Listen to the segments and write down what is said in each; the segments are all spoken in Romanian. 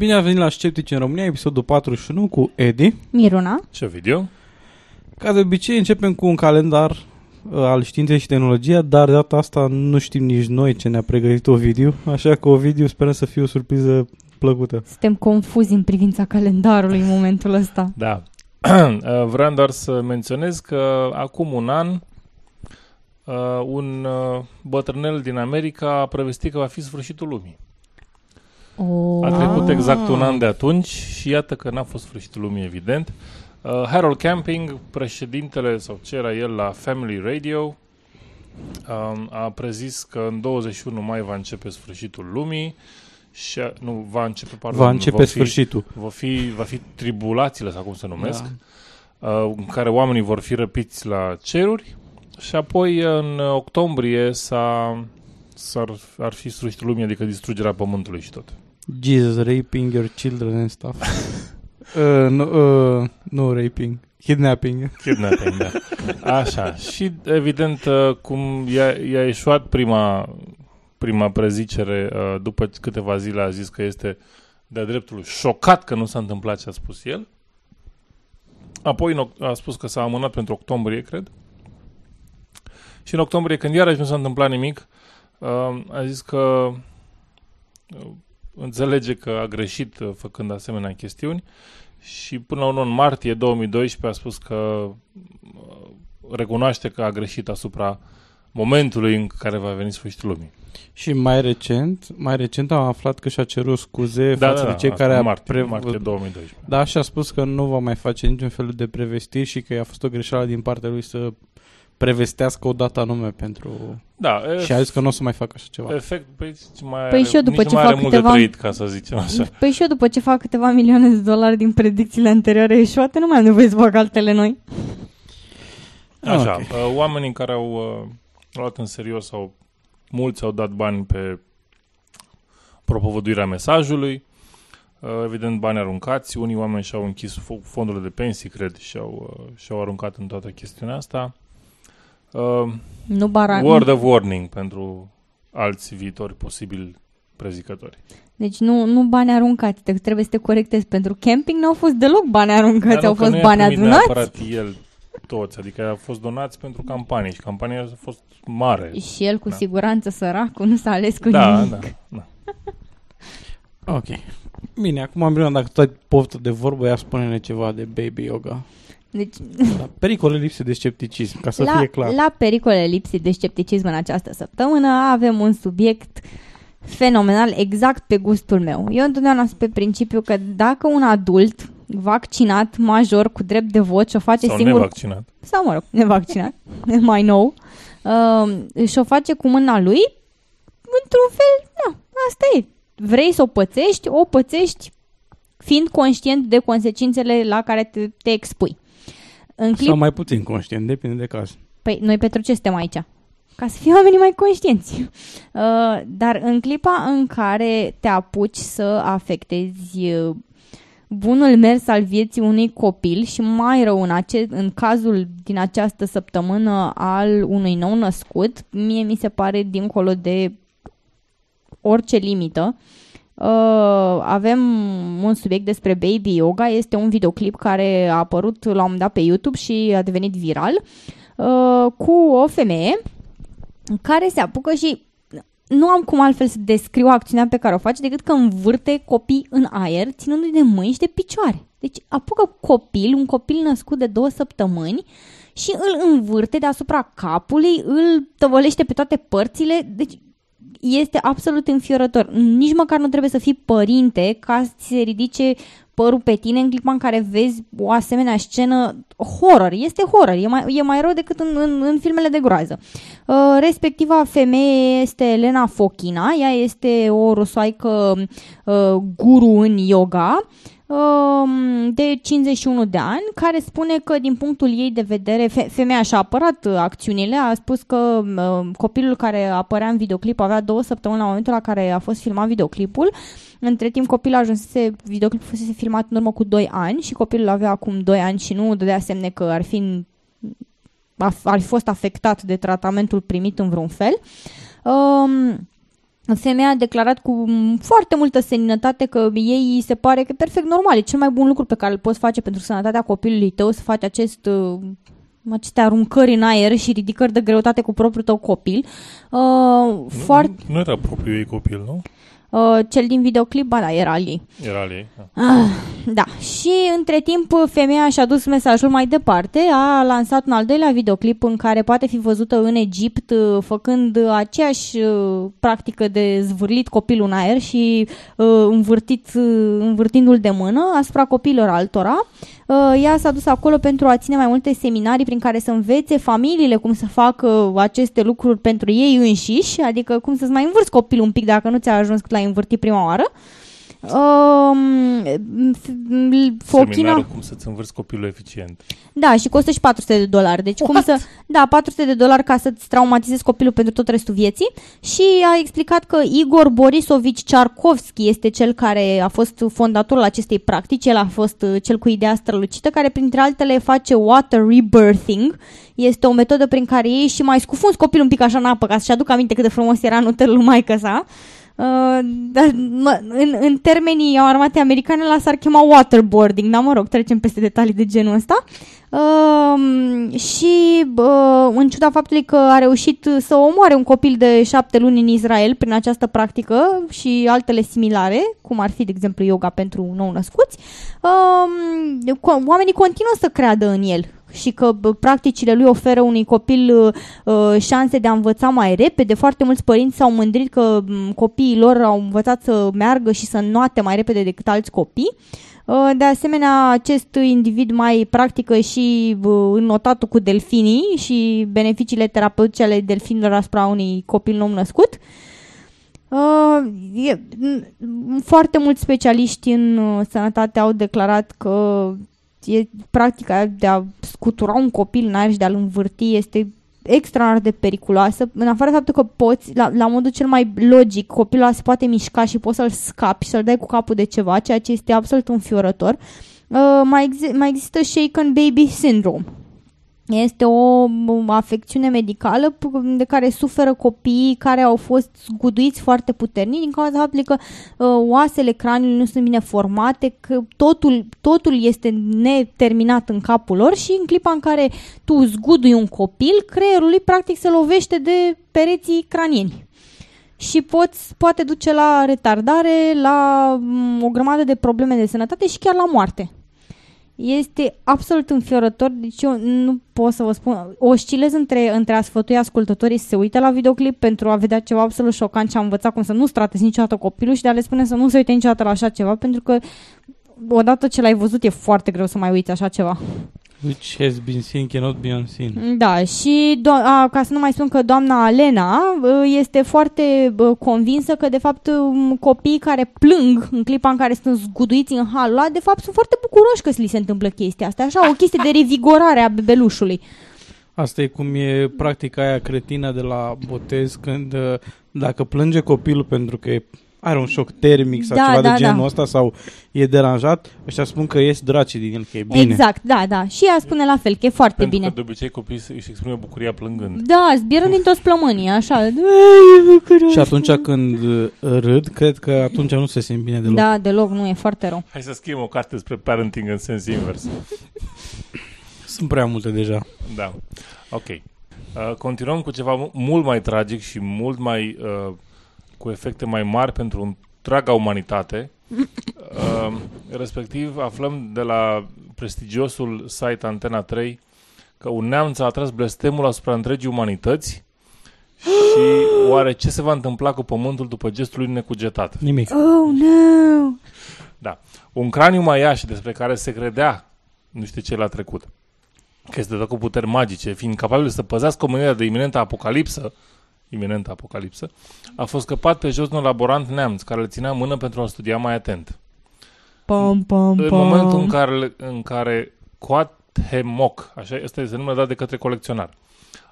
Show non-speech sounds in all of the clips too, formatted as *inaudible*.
Bine a venit la Sceptici în România, episodul 41 cu Edi. Miruna. Ce video? Ca de obicei începem cu un calendar uh, al științei și tehnologia, dar de data asta nu știm nici noi ce ne-a pregătit Ovidiu, așa că Ovidiu sperăm să fie o surpriză plăcută. Suntem confuzi în privința calendarului în momentul ăsta. Da. *clears throat* Uh, Vreau doar să menționez că acum un an uh, un uh, bătrânel din America a prevestit că va fi sfârșitul lumii. Oh. A trecut exact un an de atunci și iată că n-a fost sfârșitul lumii, evident. Uh, Harold Camping, președintele sau ce era el la Family Radio, um, a prezis că în 21 mai va începe sfârșitul lumii și a, nu, va începe, pardon, Va începe va fi, sfârșitul. Va fi, va fi tribulațiile, sau cum se numesc, Da. uh, în care oamenii vor fi răpiți la ceruri și apoi în octombrie s-a, s-ar, ar fi sfârșitul lumii, adică distrugerea pământului și tot. Jesus, raping your children and stuff. *laughs* uh, nu, uh, nu raping, kidnapping. Kidnapping, da. Așa. Și, evident, uh, cum i-a, i-a ieșuat prima, prima prezicere, uh, după câteva zile a zis că este de-a dreptul șocat că nu s-a întâmplat ce a spus el. Apoi în oc- a spus că s-a amânat pentru octombrie, cred. Și în octombrie, când iarăși nu s-a întâmplat nimic, uh, a zis că uh, înțelege că a greșit uh, făcând asemenea chestiuni și până la urmă în martie 2012 a spus că uh, recunoaște că a greșit asupra momentului în care va veni sfârșitul lumii. Și mai recent, mai recent am aflat că și-a cerut scuze Da, față da, de cei asta care în a martie, pre- martie 2012. Da, și a spus că nu va mai face niciun fel de prevestiri și că a fost o greșeală din partea lui să prevestească o dată anume pentru... Da, Și a zis că nu o să mai facă așa ceva. efect, păi, mai Păi are, și eu după nici ce nu mai are fac mult de câteva- trăit, ca să zicem așa. Păi și eu după ce fac câteva milioane de dolari din predicțiile anterioare eșuate, nu mai am nevoie să fac altele noi. Așa, ok. uh, oamenii care au uh, luat în serios sau mulți au dat bani pe propovăduirea mesajului, uh, evident bani aruncați, unii oameni și-au închis fo- fondurile de pensii, cred, și-au, uh, și-au aruncat în toată chestiunea asta. Uh, Nu bara... word of warning pentru alți viitori posibili prezicători. Deci nu, nu bani aruncați, te, trebuie să te corectezi. Pentru camping nu au fost deloc bani aruncați, Dar au nu, că fost nu i-a bani primit adunați. neapărat el toți, adică au fost donați pentru campanii și campania a fost mare. Și el cu Da. siguranță săracul nu s-a ales cu Da, nimic. da, da. Ok. Bine, acum am vreau dacă tu ai poftă de vorbă, ea spune-ne ceva de baby yoga. Deci, Da, pericole lipse de scepticism, ca să la, fie clar. la pericole lipsii de scepticism în această săptămână avem un subiect fenomenal exact pe gustul meu. Eu întotdeauna sunt pe principiu că dacă un adult vaccinat, major, cu drept de vot și o face Sau singur nevaccinat. sau mă rog, nevaccinat, *laughs* mai nou, uh, și o face cu mâna lui, într-un fel, na, asta e. Vrei să o pățești, o pățești fiind conștient de consecințele la care te, te expui. În clip, Sau mai puțin conștient, depinde de caz. Păi noi pentru ce suntem aici? Ca să fie oamenii mai conștienți. *laughs* Uh, dar în clipa în care te apuci să afectezi uh, bunul mers al vieții unui copil și mai rău în, ace- în cazul din această săptămână al unui nou născut, mie mi se pare dincolo de orice limită. Uh, avem un subiect despre baby yoga, este un videoclip care a apărut la un moment dat pe YouTube și a devenit viral uh, cu o femeie care se apucă și nu am cum altfel să descriu acțiunea pe care o face decât că învârte copii în aer, ținându-i de mâini și de picioare. Deci apucă copil, un copil născut de două săptămâni și îl învârte deasupra capului, îl tăvălește pe toate părțile, deci este absolut înfiorător. Nici măcar nu trebuie să fii părinte ca să se ridice părul pe tine în clipa în care vezi o asemenea scenă horror. Este horror, e mai, e mai rău decât în, în, în filmele de groază. Uh, respectiva femeie este Elena Fochina, ea este o rusoaică uh, guru în yoga um, de 51 de ani, care spune că din punctul ei de vedere, fe- femeia și-a apărat uh, acțiunile, a spus că uh, copilul care apărea în videoclip avea două săptămâni la momentul la care a fost filmat videoclipul, între timp copilul ajunsese, videoclipul fusese filmat în urmă cu 2 ani și copilul avea acum 2 ani și nu dădea semne că ar fi, ar fi fost afectat de tratamentul primit în vreun fel. Um, Femeia a declarat cu foarte multă seninătate că ei se pare că e perfect normal, e cel mai bun lucru pe care îl poți face pentru sănătatea copilului tău, să faci acest uh, aceste aruncări în aer și ridicări de greutate cu propriul tău copil. Uh, foarte... Nu, nu era propriul ei copil, nu? Uh, cel din videoclip, ba da, era al ei. Era al ei. da. Ah, da, și între timp femeia și-a dus mesajul mai departe, a lansat un al doilea videoclip în care poate fi văzută în Egipt uh, făcând aceeași uh, practică de zvârlit copilul în aer și uh, învârtit, uh, învârtindu-l de mână asupra copiilor altora. Uh, ea s-a dus acolo pentru a ține mai multe seminarii prin care să învețe familiile cum să facă aceste lucruri pentru ei înșiși, adică cum să-ți mai învârți copilul un pic dacă nu ți-a ajuns cât l-ai învârtit prima oară. Um, Fochina... Seminarul cum să-ți învârți copilul eficient. Da, și costă și 400 de dolari. Deci cum să... Da, 400 de dolari ca să-ți traumatizezi copilul pentru tot restul vieții. Și a explicat că Igor Borisovici Charkovski este cel care a fost fondatorul acestei practici. El a fost uh, cel cu ideea strălucită, care printre altele face water rebirthing. Este o metodă prin care ei și mai scufunzi copilul un pic așa în apă ca să-și aducă aminte cât de frumos era în hotelul lui maică sa. Uh, dar, mă, în, în termenii armatei americane la s-ar chema waterboarding, dar mă rog, trecem peste detalii de genul ăsta. Uh, și uh, în ciuda faptului că a reușit să omoare un copil de șapte luni în Israel prin această practică și altele similare, cum ar fi, de exemplu, yoga pentru nou-născuți, uh, co- oamenii continuă să creadă în el și că bă, practicile lui oferă unui copil uh, șanse de a învăța mai repede. Foarte mulți părinți s-au mândrit că m, copiii lor au învățat să meargă și să înnoate mai repede decât alți copii. Uh, De asemenea, acest individ mai practică și uh, înnotatul cu delfinii și beneficiile terapeutice ale delfinilor asupra unui copil nou născut. Uh, e, m- foarte mulți specialiști în uh, sănătate au declarat că e, practica de a scutura un copil în aer și de a-l învârti este extraordinar de periculoasă, în afară de faptul că poți, la, la modul cel mai logic, copilul ăla se poate mișca și poți să-l scapi și să-l dai cu capul de ceva, ceea ce este absolut înfiorător. Uh, mai, exi- mai există shaken baby syndrome. Este o m, afecțiune medicală p- de care suferă copiii care au fost zguduiți foarte puternic din cauza faptului că uh, oasele craniului nu sunt bine formate, că totul, totul este neterminat în capul lor și în clipa în care tu zgudui un copil, creierul lui practic se lovește de pereții cranieni și poți, poate duce la retardare, la m, o grămadă de probleme de sănătate și chiar la moarte. Este absolut înfiorător, deci eu nu pot să vă spun, oscilez între, între a sfătui ascultătorii să se uite la videoclip pentru a vedea ceva absolut șocant și a învăța cum să nu stratezi niciodată copilul și de a le spune să nu se uite niciodată la așa ceva, pentru că odată ce l-ai văzut e foarte greu să mai uiți așa ceva. Which has been seen cannot be unseen. Da, și do- a, ca să nu mai spun că doamna Alena uh, este foarte uh, convinsă că de fapt um, copiii care plâng în clipa în care sunt zguduiți în halul ăla, de fapt sunt foarte bucuroși că li se întâmplă chestia asta, așa, o chestie de revigorare a bebelușului. Asta e cum e practica aia cretină de la botez când uh, dacă plânge copilul pentru că e- are un șoc termic sau Da, ceva da, de genul da. ăsta sau e deranjat, ăștia spun că ies dracii din el, că e bine. Exact, da, da. Și ea spune la fel, că e foarte Pentru bine. că de obicei copiii se- își exprimă bucuria plângând. Da, zbieră din toți plămânii, așa. Și atunci când uh, râd, cred că atunci nu se simt bine deloc. Da, deloc, nu, e foarte rău. Hai să scriem o carte despre parenting în sens invers. Sunt prea multe deja. Da. Ok. Uh, continuăm cu ceva mu- mult mai tragic și mult mai uh, cu efecte mai mari pentru întreaga umanitate. Uh, *laughs* respectiv, aflăm de la prestigiosul site Antena 3 că un neamț a atras blestemul asupra întregii umanități *gasps* Și oare ce se va întâmpla cu pământul după gestul lui necugetat? Nimic. Oh, no! Da. Un craniu maiaș despre care se credea, nu știu ce la trecut, că este dat cu puteri magice, fiind capabil să păzească omenirea de iminentă apocalipsă, iminentă apocalipsă, a fost scăpat pe jos de un laborant neamț care le ținea în mână pentru a studia mai atent. Pam, pam, În pam. momentul în care, în care Coatemoc, așa este este numele dat de către colecționar,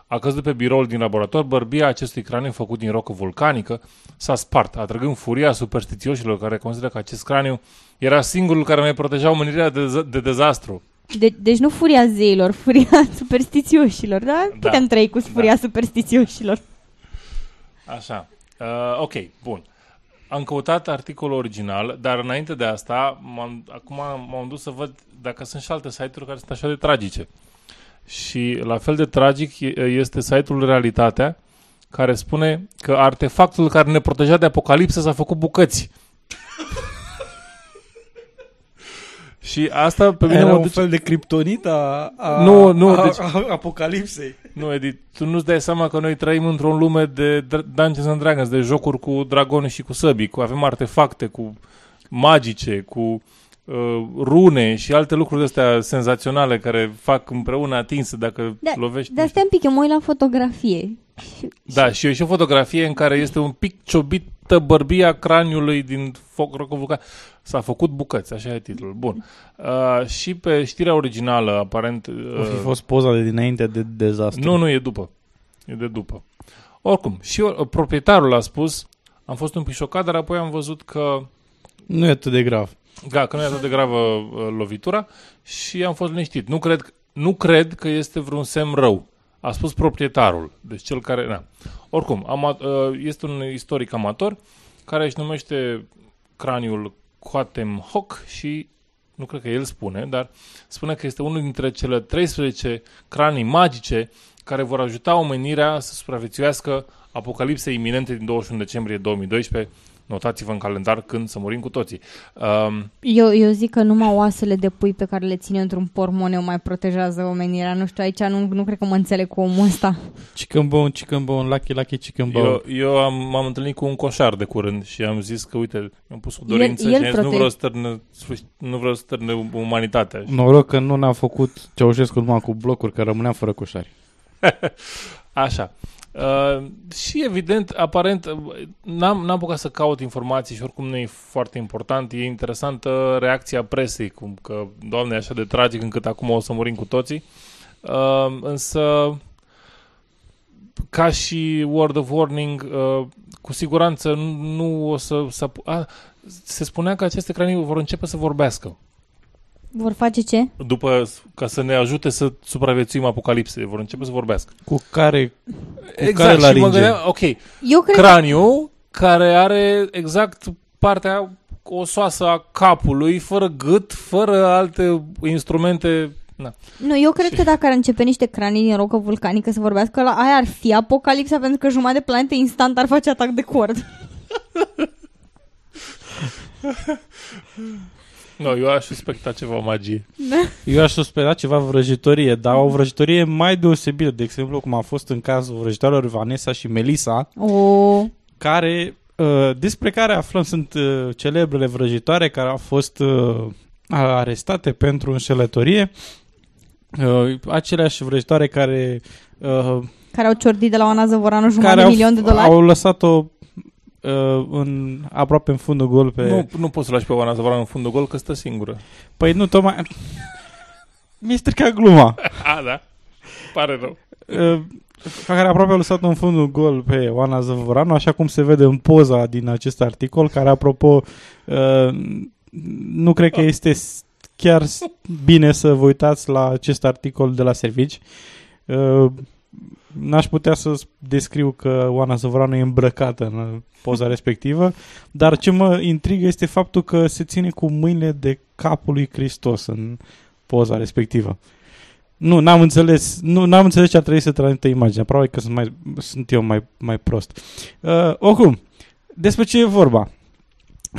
a căzut pe biroul din laborator, bărbia acestui craniu făcut din rocă vulcanică s-a spart, atrăgând furia superstițioșilor care consideră că acest craniu era singurul care mai proteja omenirea de, de dezastru. De- deci nu furia zeilor, furia *laughs* superstițioșilor, da? Putem trăi cu furia superstițioșilor. Așa. Uh, ok, bun. Am căutat articolul original, dar înainte de asta, m-am, acum m-am dus să văd dacă sunt și alte site-uri care sunt așa de tragice. Și la fel de tragic e- este site-ul Realitatea, care spune că artefactul care ne proteja de apocalipsă s-a făcut bucăți. Și asta pe mine Era mă un duce... fel de criptonita a, Nu, nu, a, deci- a, apocalipsei. Nu, Edi, tu nu-ți dai seama că noi trăim într-o lume de Dr- Dungeons and Dragons, de jocuri cu dragoni și cu săbii, cu avem artefacte, cu magice, cu uh, rune și alte lucruri astea senzaționale care fac împreună atinsă dacă Da, lovești. Dar stai un pic, eu mă uit la fotografie. Da, și e și o fotografie în care este un pic ciobită bărbia craniului din foc rocovulcan. S-a făcut bucăți, așa e titlul. Bun. Uh, și pe știrea originală, aparent... Uh, O fi fost poza de dinainte de dezastru. Nu, nu, e după. E de după. Oricum, și eu, proprietarul a spus, am fost un pic șocat, dar apoi am văzut că, Nu e atât de grav. da, că nu e atât de gravă uh, lovitura și am fost liniștit. Nu cred, nu cred că este vreun semn rău. A spus proprietarul, deci cel care... Na. Oricum, ama, uh, este un istoric amator care își numește craniul Quatemhoc și nu cred că el spune, dar spune că este unul dintre cele 13 cranii magice care vor ajuta omenirea să supraviețuiască apocalipsei iminente din 21 decembrie 2012. Notați-vă în calendar când să murim cu toții. Um, Eu, eu zic că numai oasele de pui pe care le ține într-un pormoneu mai protejează omenirea. Nu știu, aici nu, nu cred că mă înțeleg cu omul ăsta. Chicken bone, chicken bone, lucky, lucky chicken bone. eu eu am, m-am întâlnit cu un coșar de curând și am zis că, uite, mi-am pus o dorință El- el și am zis, nu prote- vreau să stârne, nu vreau să stârne umanitatea. Noroc că nu ne-a făcut Ceaușescu numai cu blocuri, că rămâneam fără coșari. *laughs* Așa. Uh, și evident, aparent, uh, n-am, n-am apucat să caut informații și oricum nu e foarte important. E interesantă reacția presei, cum că, doamne, e așa de tragic încât acum o să murim cu toții. Uh, însă, ca și word of warning, uh, cu siguranță nu, nu o să... să a, se spunea că aceste cranii vor începe să vorbească. Vor face ce? După, ca să ne ajute să supraviețuim apocalipsei, vor începe să vorbească. Cu care... care Exact, la și mă ringe? gândeam, ok, Eu cred craniu care are exact partea osoasă a capului, fără gât, fără alte instrumente. Na. Nu, eu cred că dacă ar începe niște cranii din rocă vulcanică să vorbească, la aia ar fi apocalipsa pentru că jumătate de planetă instant ar face atac de cord. *laughs* Nu, eu aș suspecta ceva magie. Eu aș suspecta ceva vrăjitorie, dar o vrăjitorie mai deosebită, de exemplu, cum a fost în cazul vrăjitorilor Vanessa și Melissa, O, care, uh, despre care aflăm sunt uh, celebrele vrăjitoare care au fost uh, arestate pentru înșelătorie. Uh, aceleași vrăjitoare care, uh, care au ciordit de la Oana Zăvoranu jumătate care de au, milion de dolari. au lăsat-o uh, în, aproape în fundul gol pe... Nu, nu poți să lași pe Oana Zăvoran în fundul gol, că stă singură. Păi nu, tocmai... *laughs* Mi-e stricat gluma. A, da? Pare rău. Uh, care aproape a lăsat în fundul gol pe Oana Zăvoranu, așa cum se vede în poza din acest articol, care, apropo, uh, nu cred că este s- chiar s- bine să vă uitați la acest articol de la servici. Uh, N-aș putea să s- descriu că Oana Zăvoranu e îmbrăcată în poza *laughs* respectivă, dar ce mă intrigă este faptul că se ține cu mâinile de capul lui Hristos în poza respectivă. Nu, n-am înțeles, nu, n-am înțeles ce ar trebui să transmită imaginea. Probabil că sunt, mai, sunt eu mai, mai prost. Uh, oricum, despre ce e vorba?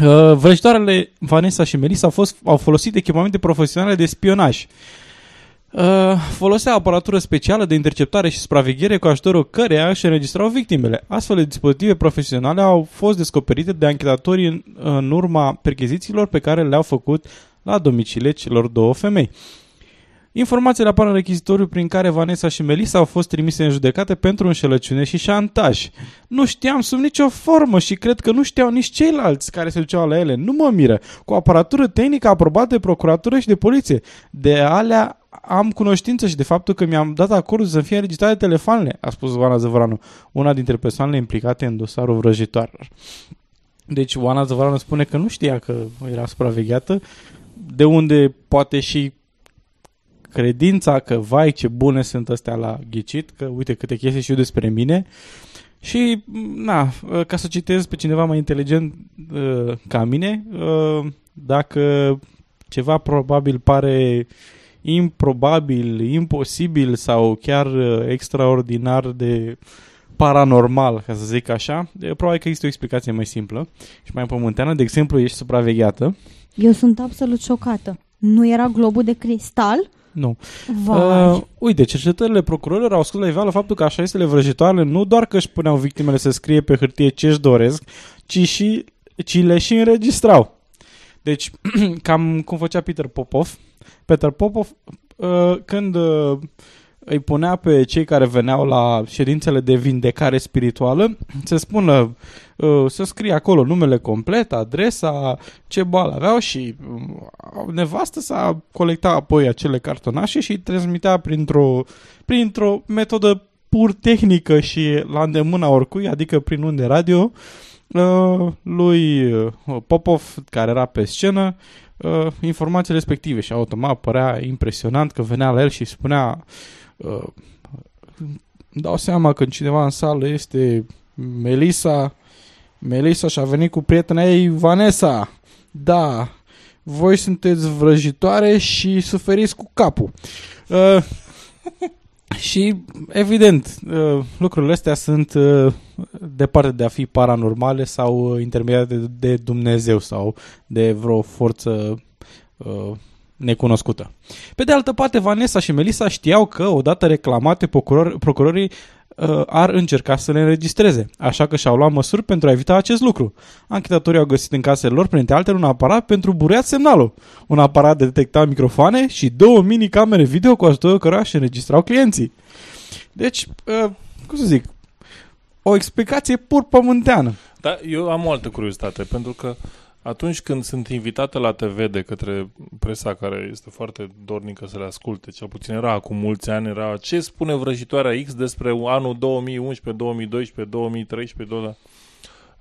Uh, vrăjitoarele Vanessa și Melissa au, fost, au folosit echipamente profesionale de spionaj. Uh, folosea aparatură specială de interceptare și supraveghere cu ajutorul căreia își înregistrau victimele. Astfel de dispozitive profesionale au fost descoperite de anchetatorii în, în urma perchezițiilor pe care le-au făcut la domicile celor două femei. Informațiile apar în rechizitoriu prin care Vanessa și Melissa au fost trimise în judecate pentru înșelăciune și șantaj. Nu știam sub nicio formă și cred că nu știau nici ceilalți care se duceau la ele. Nu mă miră. Cu aparatură tehnică aprobată de procuratură și de poliție. De alea am cunoștință și de faptul că mi-am dat acordul să fie înregistrate telefoanele, a spus Oana Zăvoranu, una dintre persoanele implicate în dosarul vrăjitoarelor. Deci Oana Zăvoranu spune că nu știa că era supravegheată, de unde poate și credința că, vai, ce bune sunt astea la ghicit, că uite câte chestii știu despre mine. Și, na, ca să citez pe cineva mai inteligent uh, ca mine, uh, dacă ceva probabil pare improbabil, imposibil sau chiar uh, extraordinar de paranormal, ca să zic așa, probabil că există o explicație mai simplă și mai pământeană. De exemplu, ești supravegheată. Eu sunt absolut șocată. Nu era globul de cristal? Nu. Vai. Uh, uite, cercetările procurorilor au scos la iveală faptul că așa este vrăjitoarele nu doar că își puneau victimele să scrie pe hârtie ce își doresc, ci, și, ci le și înregistrau. Deci, *clears throat* cam cum făcea Peter Popov. Peter Popov, uh, când uh, îi punea pe cei care veneau la ședințele de vindecare spirituală să spună, uh, să scrie acolo numele complet, adresa, ce boală aveau și uh, nevastă să colecta apoi acele cartonașe și îi transmitea printr-o, printr-o metodă pur tehnică și la îndemâna oricui, adică prin unde radio, uh, lui Popov, care era pe scenă, informații respective și automat părea impresionant că venea la el și spunea uh, îmi dau seama că cineva în sală este Melissa. Melissa și-a venit cu prietena ei Vanessa. Da, voi sunteți vrăjitoare și suferiți cu capul. Uh, *laughs* și, evident, uh, lucrurile astea sunt uh, departe de a fi paranormale sau uh, intermediate de, de Dumnezeu sau de vreo forță uh, necunoscută. Pe de altă parte, Vanessa și Melissa știau că, odată reclamate, procuror, procurorii uh, ar încerca să le înregistreze, așa că și-au luat măsuri pentru a evita acest lucru. Anchetatorii au găsit în casele lor, printre altele, un aparat pentru bureat semnalul, un aparat de detectat microfoane și două mini-camere video cu ajutorul cărora și înregistrau clienții. Deci, uh, cum să zic, o explicație pur pământeană. Da, eu am o altă curiozitate, pentru că atunci când sunt invitată la TV de către presa care este foarte dornică să le asculte, cel puțin era acum mulți ani, era ce spune vrăjitoarea X despre anul 2011, 2012, 2013, 20...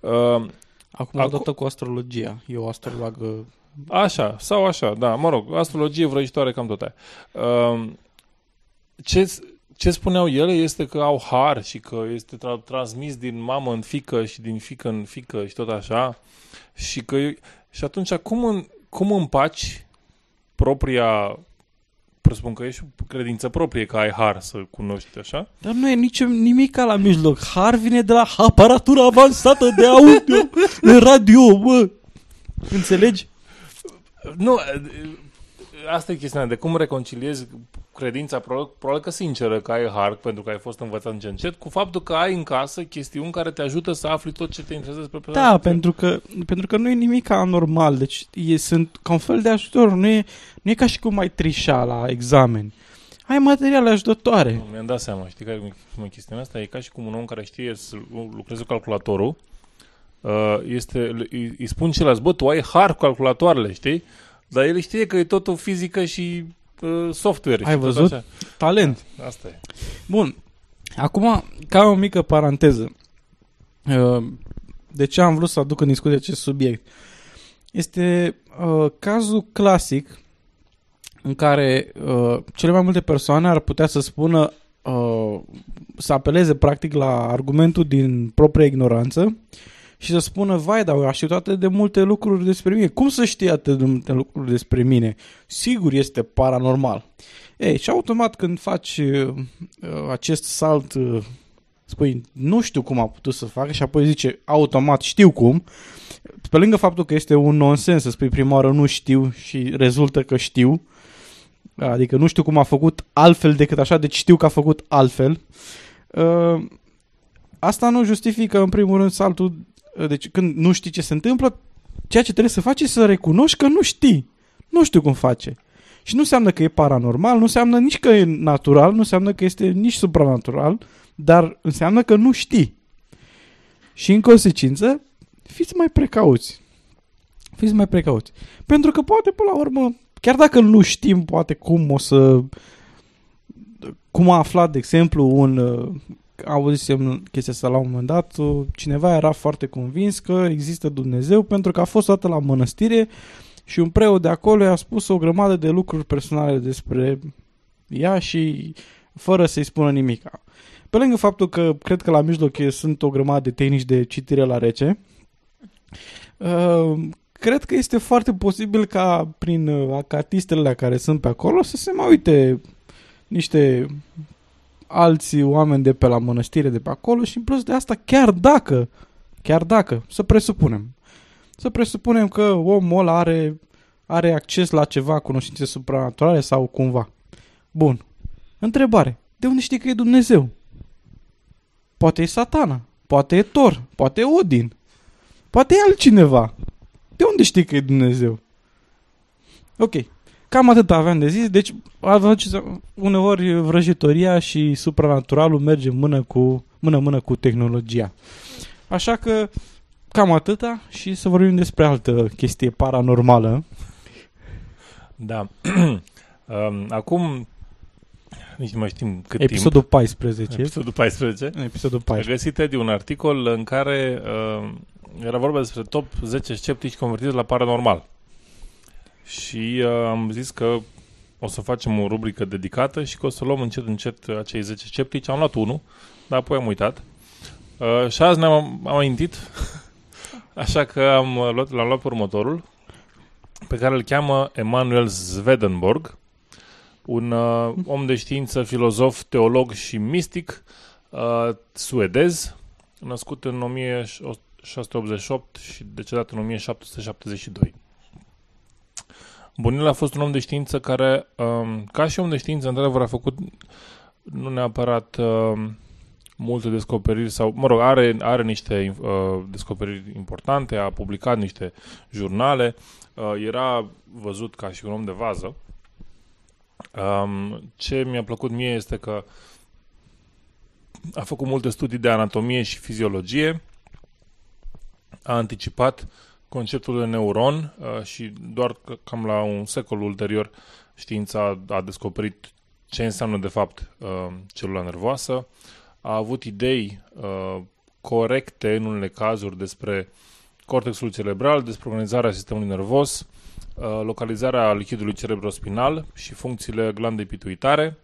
Uh, Acum, Acu- odată cu astrologia. Eu astrologă... Așa, sau așa, da, mă rog, astrologie vrăjitoare, cam tot aia. Uh, ce, ce spuneau ele este că au har și că este tra- transmis din mamă în fică și din fică în fică și tot așa. Și, că, și atunci cum, în, cum împaci propria presupun că ești o credință proprie, că ai har să cunoști așa. Dar nu e nici nimic la mijloc. Har vine de la aparatura avansată de audio, de radio, bă. Înțelegi? Nu, asta e chestiunea de cum reconciliezi credința, probabil, probabil că sinceră, că ai har, pentru că ai fost învățat încet, încet, cu faptul că ai în casă chestiuni care te ajută să afli tot ce te interesează despre persoana. Da, pentru că, pentru că nu e nimic anormal, deci e, sunt ca un fel de ajutor, nu e, nu e ca și cum ai trișa la examen. Ai materiale ajutătoare. Nu, mi-am dat seama, știi care e chestiunea asta? E ca și cum un om care știe să lucreze cu calculatorul, uh, este, îi, îi spun celălalt, bă, tu ai har cu calculatoarele, știi? Dar el știe că e totul fizică și uh, software. Ai văzut? Așa. Talent. Asta e. Bun. Acum, ca o mică paranteză. Uh, de ce am vrut să aduc în discuție acest subiect? Este uh, cazul clasic în care uh, cele mai multe persoane ar putea să spună uh, să apeleze practic la argumentul din propria ignoranță și să spună, vai, dar eu știut atât de multe lucruri despre mine. Cum să știi atât de multe lucruri despre mine? Sigur este paranormal. Ei, și automat când faci uh, acest salt, uh, spui, nu știu cum a putut să facă și apoi zice, automat știu cum, pe lângă faptul că este un nonsens să spui prima oară nu știu și rezultă că știu, adică nu știu cum a făcut altfel decât așa, deci știu că a făcut altfel. Uh, asta nu justifică, în primul rând, saltul, uh, deci când nu știi ce se întâmplă, ceea ce trebuie să faci este să recunoști că nu știi. Nu știu cum face. Și nu înseamnă că e paranormal, nu înseamnă nici că e natural, nu înseamnă că este nici supranatural, dar înseamnă că nu știi. Și în consecință, fiți mai precauți. Fiți mai precauți. Pentru că poate, până la urmă, chiar dacă nu știm poate cum o să... Cum a aflat, de exemplu, un... uh, Auzisem chestia asta la un moment dat, uh, cineva era foarte convins că există Dumnezeu pentru că a fost toată la mănăstire și un preot de acolo i-a spus o grămadă de lucruri personale despre ea și fără să-i spună nimic. Pe lângă faptul că cred că la mijloc e- sunt o grămadă de tehnici de citire la rece, uh, cred că este foarte posibil ca prin uh, acatistele care sunt pe acolo să se mai uite niște alți oameni de pe la mănăstire de pe acolo și în plus de asta chiar dacă, chiar dacă, să presupunem, să presupunem că omul ăla are, are acces la ceva, cunoștințe supranaturale sau cumva. Bun. Întrebare. De unde știi că e Dumnezeu? Poate e satana, poate e Thor, poate e Odin, poate e altcineva. De unde știi că e Dumnezeu? Ok. Cam atât aveam de zis. Deci, aveți- uneori vrăjitoria și supranaturalul merge mână cu mână mână cu tehnologia. Așa că cam atâta și să vorbim despre altă chestie paranormală. Da. *clears throat* Um, Acum, nici nu mai știm cât Episodul timp. 14. Episodul 14. Episodul A 14. găsit Eddie un articol în care uh, era vorba despre top 10 sceptici convertiți la paranormal. Și uh, am zis că o să facem o rubrică dedicată și că o să luăm încet, încet acei 10 sceptici. Am luat unul, dar apoi am uitat. Uh, și azi ne-am am amintit, *laughs* așa că am uh, luat, l-am luat pe următorul, pe care îl cheamă Emanuel Swedenborg, un uh, om de știință, filozof, teolog și mistic uh, suedez, născut în 1688 și decedat în 1772. Bunil a fost un om de știință care, um, ca și om de știință, într-adevăr a făcut nu neapărat um, multe descoperiri sau, mă rog, are, are niște uh, descoperiri importante, a publicat niște jurnale, uh, era văzut ca și un om de vază. Um, ce mi-a plăcut mie este că a făcut multe studii de anatomie și fiziologie, a anticipat conceptul de neuron uh, și doar că cam la un secol ulterior știința a descoperit ce înseamnă de fapt uh, celula nervoasă, a avut idei uh, corecte în unele cazuri despre cortexul cerebral, despre organizarea sistemului nervos, uh, localizarea lichidului cerebrospinal și funcțiile glandei pituitare,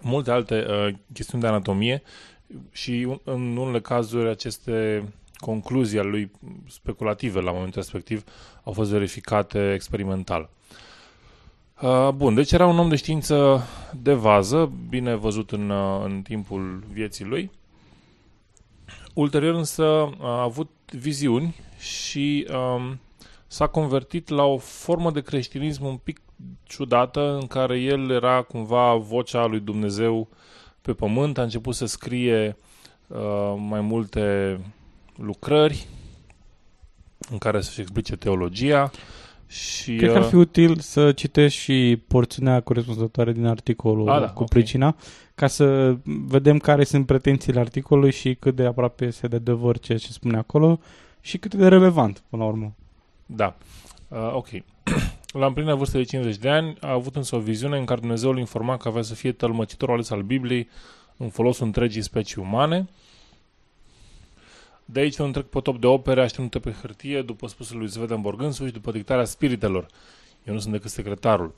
multe alte uh, chestiuni de anatomie și un- în unele cazuri aceste concluzii ale lui speculative la momentul respectiv au fost verificate experimental. Uh, bun, deci era un om de știință de vază, bine văzut în, uh, în timpul vieții lui. Ulterior însă a avut viziuni și um, s-a convertit la o formă de creștinism un pic ciudată în care el era cumva vocea lui Dumnezeu pe pământ, a început să scrie uh, mai multe lucrări în care să-și explice teologia și Cred că ar uh, fi util să citești și porțiunea corespunzătoare din articolul A, da, cu ok. pricina, ca să vedem care sunt pretențiile articolului și cât de aproape este de adevăr ceea ce spune acolo și cât de relevant, până la urmă. Da. Uh, ok. *clears throat* La împlinirea vârstei de 50 de ani a avut însă o viziune în care Dumnezeu îl informa că avea să fie tălmăcitorul ales al Bibliei în folosul întregii specii umane. De aici un întreg potop de opere așteptate pe hârtie, după spusul lui Swedenborg însuși, după dictarea spiritelor. Eu nu sunt decât secretarul.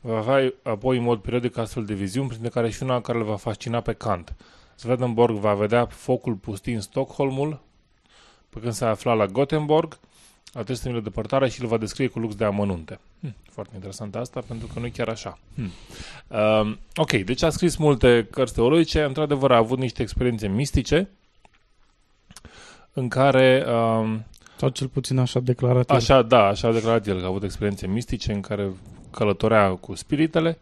Va avea apoi în mod periodic astfel de viziuni, printre care și una care îl va fascina pe Kant. Swedenborg va vedea focul pustii în Stockholmul, pe când se afla la Gothenburg, la 300 de depărtare și îl va descrie cu lux de amănunte. Hm, foarte interesant asta, pentru că nu e chiar așa. Hm. Uh, ok, deci a scris multe cărți teologice, într-adevăr a avut niște experiențe mistice, în care, uh, Sau cel puțin așa declarat el. așa, da, așa a declarat el, că a avut experiențe mistice în care călătorea cu spiritele.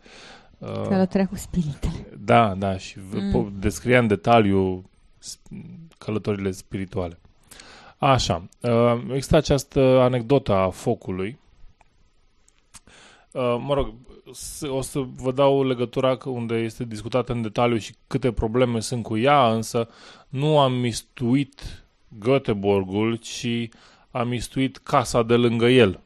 Uh, Călătorea cu spiritele. Da, da, și Mm. mm. descria în detaliu sp- călătorile spirituale. Așa, uh, există această anecdotă a focului. Uh, mă rog, s- o să vă dau legătura că- unde este discutată în detaliu și câte probleme sunt cu ea, însă nu am mistuit Göteborgul, ci am mistuit casa de lângă el.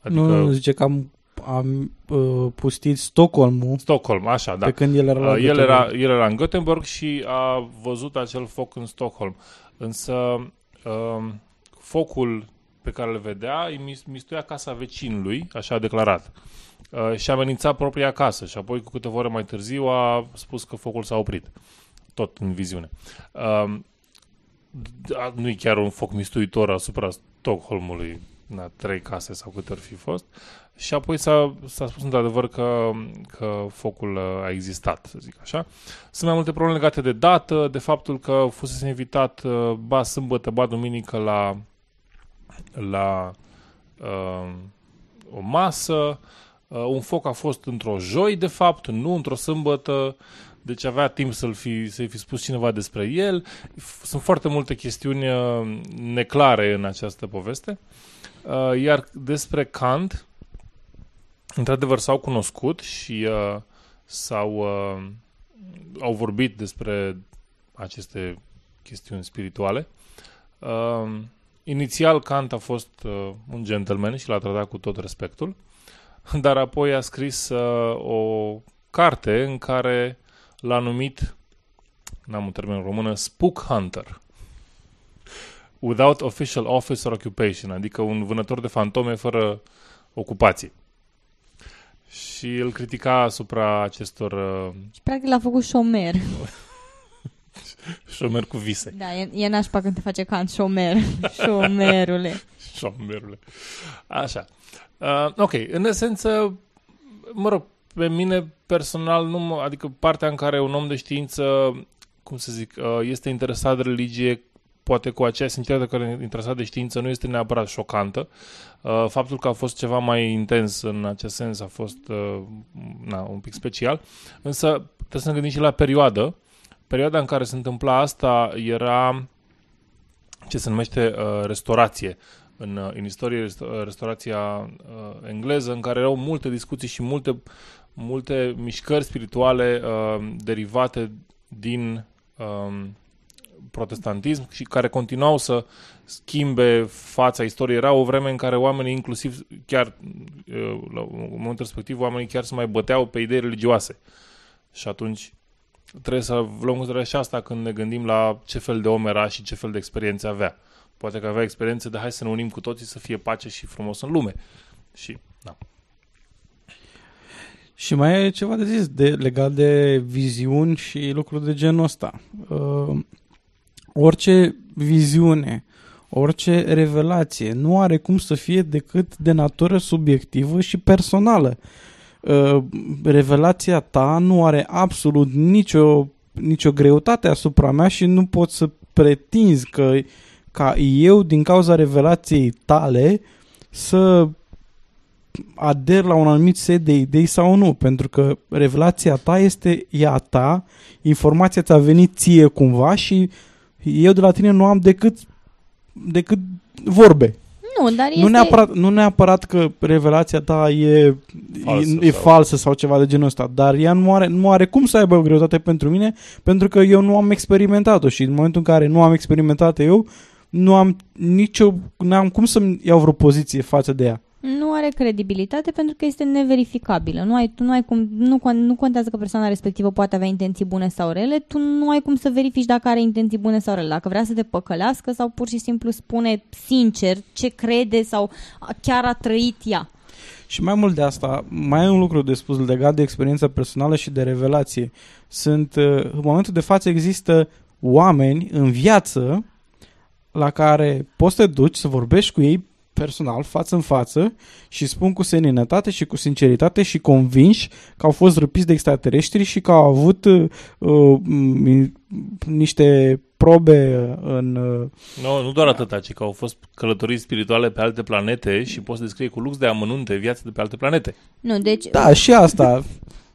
Adică Nu, nu, zice că am, am uh, pustit Stockholmul Stockholm, așa, da. pe când el era la Uh, el, Göteborg. era, el era în Göteborg și a văzut acel foc în Stockholm. Însă um, focul pe care îl vedea îi mis- mistuia casa vecinului, așa a declarat. Uh, și a amenințat propria casă și apoi cu câteva ore mai târziu a spus că focul s-a oprit. Tot în viziune. Um, d- nu e chiar un foc mistuitor asupra Stockholmului, na, trei case sau câte ori fi fost. Și apoi s-a, s-a spus într-adevăr că, că focul uh, a existat, să zic așa. Sunt mai multe probleme legate de dată, de faptul că fusese invitat uh, ba sâmbătă, ba duminică la, la uh, o masă. Uh, un foc a fost într-o joi, de fapt, nu într-o sâmbătă, deci avea timp să-l fi, să-i fi spus cineva despre el. F- Sunt foarte multe chestiuni uh, neclare în această poveste. Uh, iar despre Kant, într-adevăr s-au cunoscut și uh, s-au, uh, au vorbit despre aceste chestiuni spirituale. Uh, inițial Kant a fost uh, un gentleman și l-a tratat cu tot respectul, *laughs* dar apoi a scris uh, o carte în care l-a numit, n-am un termen în română, Spook Hunter. Without official office or occupation, adică un vânător de fantome fără ocupație. Și îl critica asupra acestor uh, Și practic l-a făcut șomer. *laughs* șomeri cu vise. Da, e, e nașpa când te face cant șomer. *laughs* Șomerule. Șomerule. Așa. Uh, ok, în esență, mă rog, pe mine personal, nu mă, adică partea în care un om de știință, cum să zic, uh, este interesat de religie, poate cu aceea simțirea care e interesat de știință nu este neapărat șocantă. Uh, faptul că a fost ceva mai intens în acest sens a fost uh, na, un pic special. Însă trebuie să ne gândim și la perioadă. Perioada în care se întâmpla asta era ce se numește uh, restaurație în, uh, în istorie, rest- uh, restaurația uh, engleză, în care erau multe discuții și multe, multe mișcări spirituale uh, derivate din um, protestantism și care continuau să schimbe fața istoriei. Era o vreme în care oamenii, inclusiv chiar uh, la momentul respectiv, oamenii chiar se mai băteau pe idei religioase. Și atunci trebuie să luăm în considerare și asta când ne gândim la ce fel de om era și ce fel de experiențe avea. Poate că avea experiențe de hai să ne unim cu toții să fie pace și frumos în lume. Și, da. Și mai e ceva de zis de, legat de viziuni și lucruri de genul ăsta. Uh, orice viziune, orice revelație nu are cum să fie decât de natură subiectivă și personală. Uh, revelația ta nu are absolut nicio, nicio greutate asupra mea și nu pot să pretinzi că ca eu, din cauza revelației tale, să ader la un anumit set de idei sau nu, pentru că revelația ta este ea ta, informația ți-a venit ție cumva și eu de la tine nu am decât, decât vorbe. Nu, dar este... Nu, neapărat, nu neapărat că revelația ta e Falsă falsă, e, e sau- falsă sau ceva de genul ăsta, dar ea nu are, nu are cum să aibă o greutate pentru mine, pentru că eu nu am experimentat-o și în momentul în care nu am experimentat eu, nu am nicio, nu am cum să-mi iau vreo poziție față de ea. Nu are credibilitate pentru că este neverificabilă. Nu, ai, tu nu, ai cum, nu, con- nu contează că persoana respectivă poate avea intenții bune sau rele, tu nu ai cum să verifici dacă are intenții bune sau rele. Dacă vrea să te păcălească sau pur și simplu spune sincer ce crede sau chiar a trăit ea. Și mai mult de asta, mai e un lucru de spus legat de experiența personală și de revelație. Sunt, uh, în momentul de față există oameni în viață la care poți să te duci să vorbești cu ei personal, față în față și spun cu seninătate și cu sinceritate și convinși că au fost răpiți de extraterestri și că au avut uh, uh, m- niște probe uh, în... uh, Nu, nu doar atâta, ci că au fost călătoriți spirituale pe alte planete și poți descrie cu lux de amănunte viața de pe alte planete. Nu, deci Da, și asta. *laughs*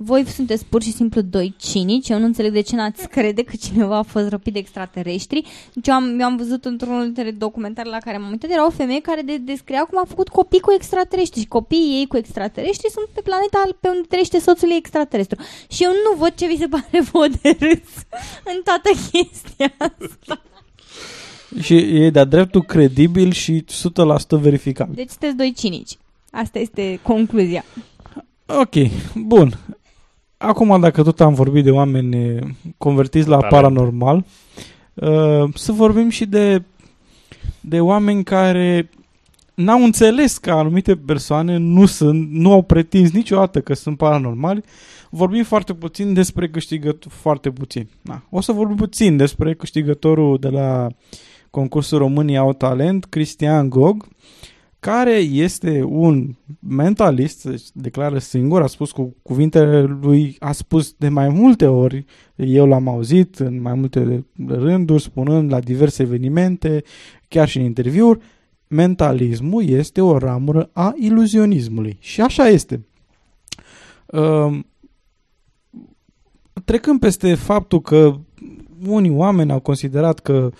voi sunteți pur și simplu doi cinici. Eu nu înțeleg de ce n-ați crede că cineva a fost răpit de extraterestri. Deci eu am, eu am văzut într-unul dintre documentare la care m-am uitat, era o femeie care de, descria cum a făcut copii cu extraterestri și copiii ei cu extraterestri sunt pe planeta pe unde trăiește soțul ei extraterestru. Și eu nu văd ce vi se pare vouă de râs în toată chestia asta. Și e de-a dreptul credibil și 100% verificabil. Deci sunteți doi cinici. Asta este concluzia. Ok, bun. Acum, dacă tot am vorbit de oameni eh, convertiți la Talent. paranormal, uh, să vorbim și de, de oameni care n-au înțeles că anumite persoane nu sunt, nu au pretins niciodată că sunt paranormali. Vorbim foarte puțin despre câștigător, foarte puțin. Na. O să vorbim puțin despre câștigătorul de la concursul România au talent, Cristian Gog, care este un mentalist, se declară singur, a spus cu cuvintele lui, a spus de mai multe ori, eu l-am auzit în mai multe rânduri, spunând la diverse evenimente, chiar și în interviuri, mentalismul este o ramură a iluzionismului. Și așa este. Um, Trecând peste faptul că unii oameni au considerat că uh,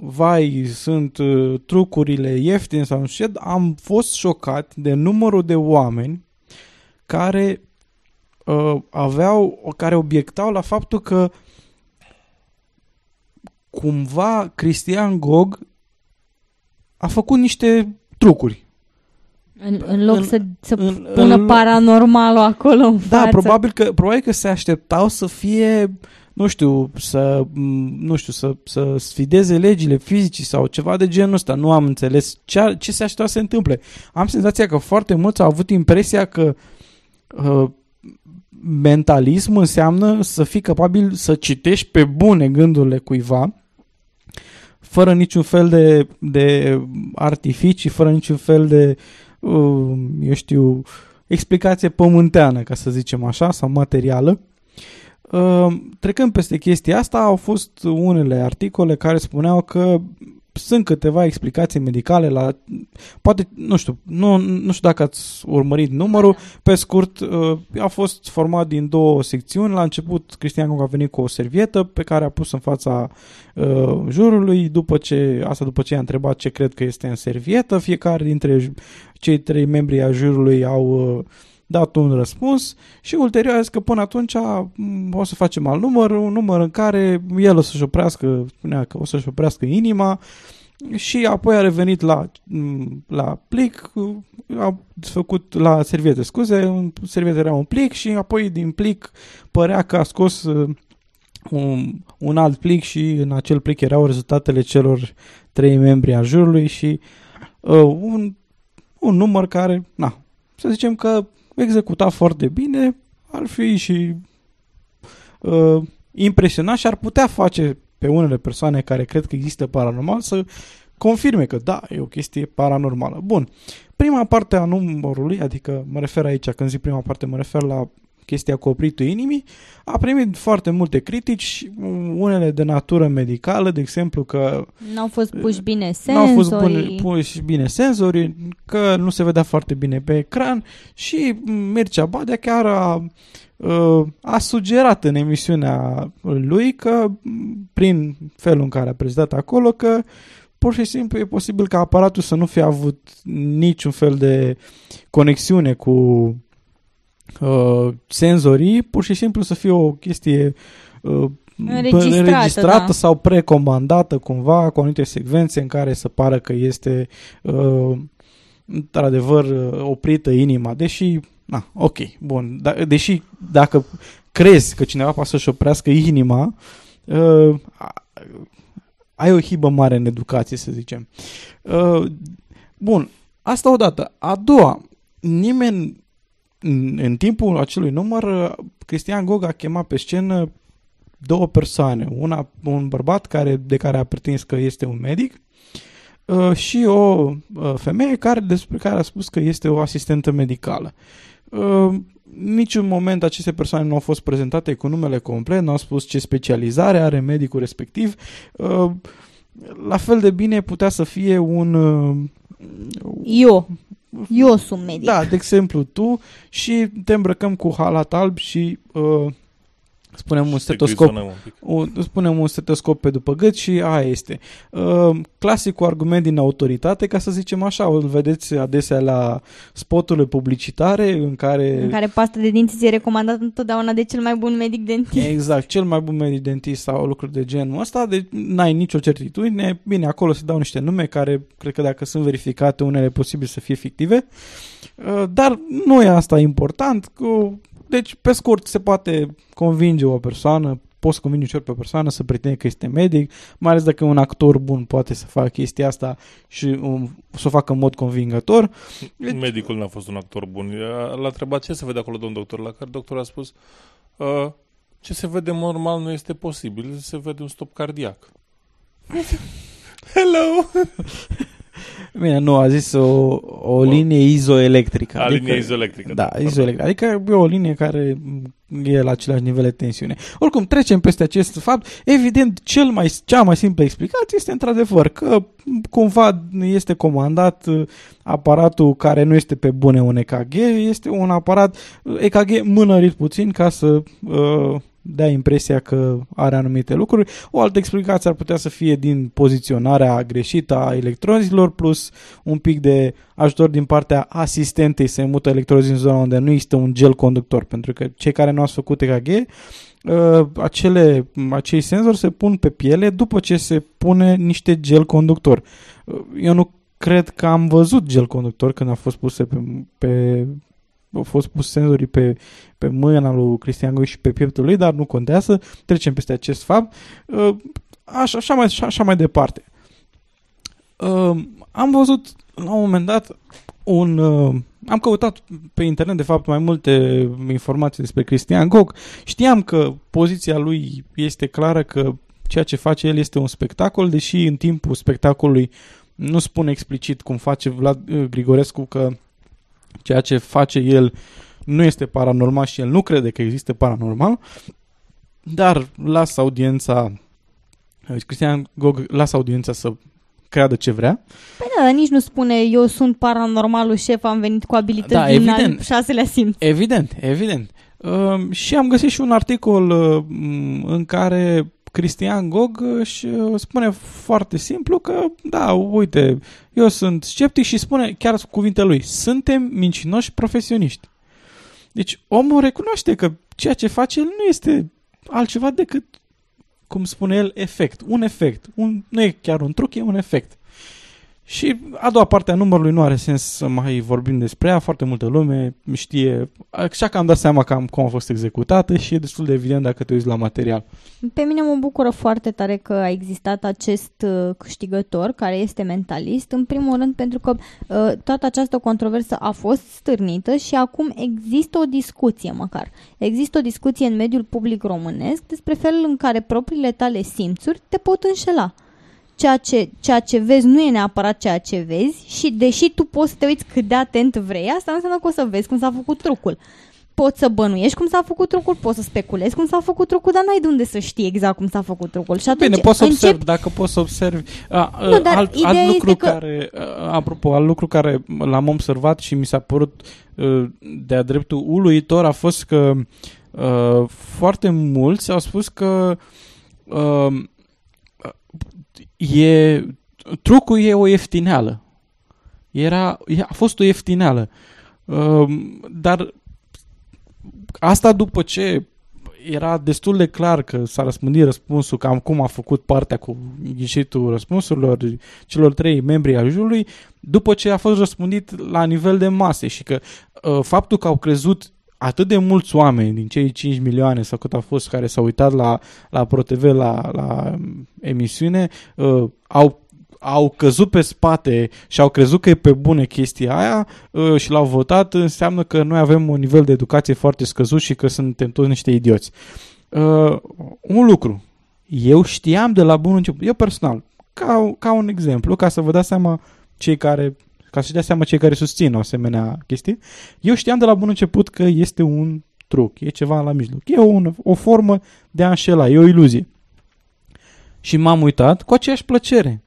vai, sunt uh, trucurile ieftine sau nu știu, ce, am fost șocat de numărul de oameni care uh, aveau, care obiectau la faptul că cumva Cristian Gog a făcut niște trucuri. În, în loc În- să, să în- pună în- paranormalul acolo în Da, față. probabil că, probabil că se așteptau să fie, nu știu, să, m, nu știu, să, să sfideze legile fizicii sau ceva de genul ăsta. Nu am înțeles ce, ce se aștepta să se întâmple. Am senzația că foarte mulți au avut impresia că uh, mentalism înseamnă să fii capabil să citești pe bune gândurile cuiva fără niciun fel de, de artificii, fără niciun fel de, uh, eu știu, explicație pământeană, ca să zicem așa, sau materială. Uh, Trecând peste chestia asta, au fost unele articole care spuneau că sunt câteva explicații medicale la... Poate, nu știu, nu, nu știu dacă ați urmărit numărul. Pe scurt, uh, a fost format din două secțiuni. La început, Cristian Gog a venit cu o servietă pe care a pus în fața uh, jurului. După ce, asta după ce a întrebat ce cred că este în servietă, fiecare dintre j- cei trei membri ai jurului au uh, dat un răspuns și ulterior a zis că până atunci m, o să facem alt număr, un număr în care el o să-și oprească, spunea că o să-și oprească inima și apoi a revenit la, m, la plic, a făcut la serviete, scuze, un serviet era un plic și apoi din plic părea că a scos uh, un, un alt plic și în acel plic erau rezultatele celor trei membri a jurului și uh, un, un număr care, na, să zicem că executa foarte bine, ar fi și uh, impresionat și ar putea face pe unele persoane care cred că există paranormal să confirme că da, e o chestie paranormală. Bun, prima parte a numărului, adică mă refer aici, când zic prima parte, mă refer la chestia cu opritul inimii, a primit foarte multe critici, unele de natură medicală, de exemplu că N-au fost puși bine n-au fost bune, senzorii. puși bine senzorii, că nu se vedea foarte bine pe ecran și Mircea Badea chiar a, uh, a sugerat în emisiunea lui că m, prin felul în care a prezentat acolo că pur și simplu e posibil ca aparatul să nu fie avut niciun fel de conexiune cu uh, senzorii, pur și simplu să fie o chestie uh, Înregistrată, înregistrată da. sau precomandată cumva cu anumite secvențe în care să pară că este uh, într-adevăr uh, oprită inima, deși na, ok, bun, da, deși dacă crezi că cineva poate să-și oprească inima uh, a- ai o hibă mare în educație, să zicem. Uh, bun, asta odată. A doua, nimeni în, în timpul acelui număr, uh, Cristian Gog a chemat pe scenă două persoane. Una, un bărbat care, de care a pretins că este un medic uh, și o uh, femeie care, despre care a spus că este o asistentă medicală. Uh, niciun moment aceste persoane nu au fost prezentate cu numele complet, nu au spus ce specializare are medicul respectiv. Uh, la fel de bine putea să fie un... Uh, Eu. Eu sunt medic. Da, de exemplu, tu și te îmbrăcăm cu halat alb și uh, spunem un Și te stetoscop grizonăm un pic. un, spunem un stetoscop pe după gât și aia este. Uh, clasicul argument din autoritate, ca să zicem așa, îl vedeți adesea la spoturile publicitare în care... În care pasta de dinți ți e recomandată întotdeauna de cel mai bun medic dentist. Exact, cel mai bun medic dentist sau lucruri de genul ăsta, deci n-ai nicio certitudine. Bine, acolo se dau niște nume care, cred că dacă sunt verificate, unele posibil să fie fictive. Uh, Dar nu e asta important. Cu... Deci, pe scurt, se poate convinge o persoană, poți să convingi ușor pe o persoană să pretinde că este medic, mai ales dacă un actor bun poate să facă chestia asta și um, să o facă în mod convingător. Deci- Medicul n-a fost un actor bun. L-a întrebat ce se vede acolo, domn doctor, la care doctorul a spus uh, ce se vede normal nu este posibil, se vede un stop cardiac. *laughs* Hello! *laughs* Bine, nu, a zis o, o linie izoelectrică. A, linie izoelectrică. Da, pardon. izoelectrică. Adică e o linie care e la același nivel de tensiune. Oricum, trecem peste acest fapt. Evident, cel mai, cea mai simplă explicație este într-adevăr că cumva este comandat uh, aparatul care nu este pe bune un EKG, este un aparat uh, EKG mânărit puțin ca să uh, dea impresia că are anumite lucruri. O altă explicație ar putea să fie din poziționarea greșită a electrozilor plus un pic de ajutor din partea asistentei să mută electrozii în zona unde nu există un gel conductor, pentru că cei care nu au făcut EKG, uh, acele, acei senzori se pun pe piele după ce se pune niște gel conductor. Uh, Eu nu cred că am văzut gel conductor când a fost puse pe, pe au fost pus senzorii pe, pe mâna lui Cristian Goiș și pe pieptul lui, dar nu contează, trecem peste acest fapt. Uh, Așa, așa, mai, așa, așa mai departe. Uh, Am văzut la un moment dat un... uh, Am căutat pe internet, de fapt, mai multe informații despre Cristian Gog. Știam că poziția lui este clară, că ceea ce face el este un spectacol, deși în timpul spectacolului nu spune explicit cum face Vlad uh, Grigorescu că ceea ce face el nu este paranormal și el nu crede că există paranormal, dar lasă audiența, deci Cristian Gog lasă audiența să creadă ce vrea. Păi da, dar nici nu spune eu sunt paranormalul șef, am venit cu abilități Da, din evident. al șaselea simț. Evident, evident. Uh, și am găsit și un articol uh, m, în care Cristian Gog își uh, spune foarte simplu că, da, uite, eu sunt sceptic și spune chiar cuvintele lui, suntem mincinoși profesioniști. Deci omul recunoaște că ceea ce face el nu este altceva decât, cum spune el, efect. Un efect. Un, nu e chiar un truc, e un efect. Și a doua parte a numărului nu are sens să mai vorbim despre ea, foarte multă lume știe, așa că am dat seama cam cum a fost executată și e destul de evident dacă te uiți la material. Pe mine mă bucură foarte tare că a existat acest uh, câștigător care este mentalist, în primul rând pentru că uh, toată această controversă a fost stârnită și acum există o discuție măcar. Există o discuție în mediul public românesc despre felul în care propriile tale simțuri te pot înșela. Ceea ce, ceea ce vezi nu e neapărat ceea ce vezi și deși tu poți să te uiți cât de atent vrei, asta nu înseamnă că o să vezi cum s-a făcut trucul. Poți să bănuiești cum s-a făcut trucul, poți să speculezi cum s-a făcut trucul, dar n-ai de unde să știi exact cum s-a făcut trucul. Și atunci Bine, poți să începi observi, dacă poți să observi. A, Nu, dar alt, ideea alt este lucru că- care, a, apropo, alt lucru care l-am observat și mi s-a părut uh, de-a dreptul uluitor a fost că uh, foarte mulți au spus că uh, e, trucul e o ieftineală. Era, e- a fost o ieftineală. Uh, dar asta după ce era destul de clar că s-a răspândit răspunsul cam cum a făcut partea cu ghișitul răspunsurilor celor trei membri ai jurului, după ce a fost răspândit la nivel de mase și că uh, faptul că au crezut atât de mulți oameni din cei 5 milioane sau cât au fost care s-au uitat la, la ProTV, la, la um, emisiune, uh, au au căzut pe spate și au crezut că e pe bune chestia aia uh, și l-au votat, înseamnă că noi avem un nivel de educație foarte scăzut și că suntem toți niște idioți. Uh, un lucru. Eu știam de la bun început, eu personal, ca, ca un exemplu, ca să vă dați seama cei care ca să-și dea seama cei care susțin o asemenea chestie, eu știam de la bun început că este un truc, e ceva la mijloc. E o, o formă de a înșela, e o iluzie. Și m-am uitat cu aceeași plăcere.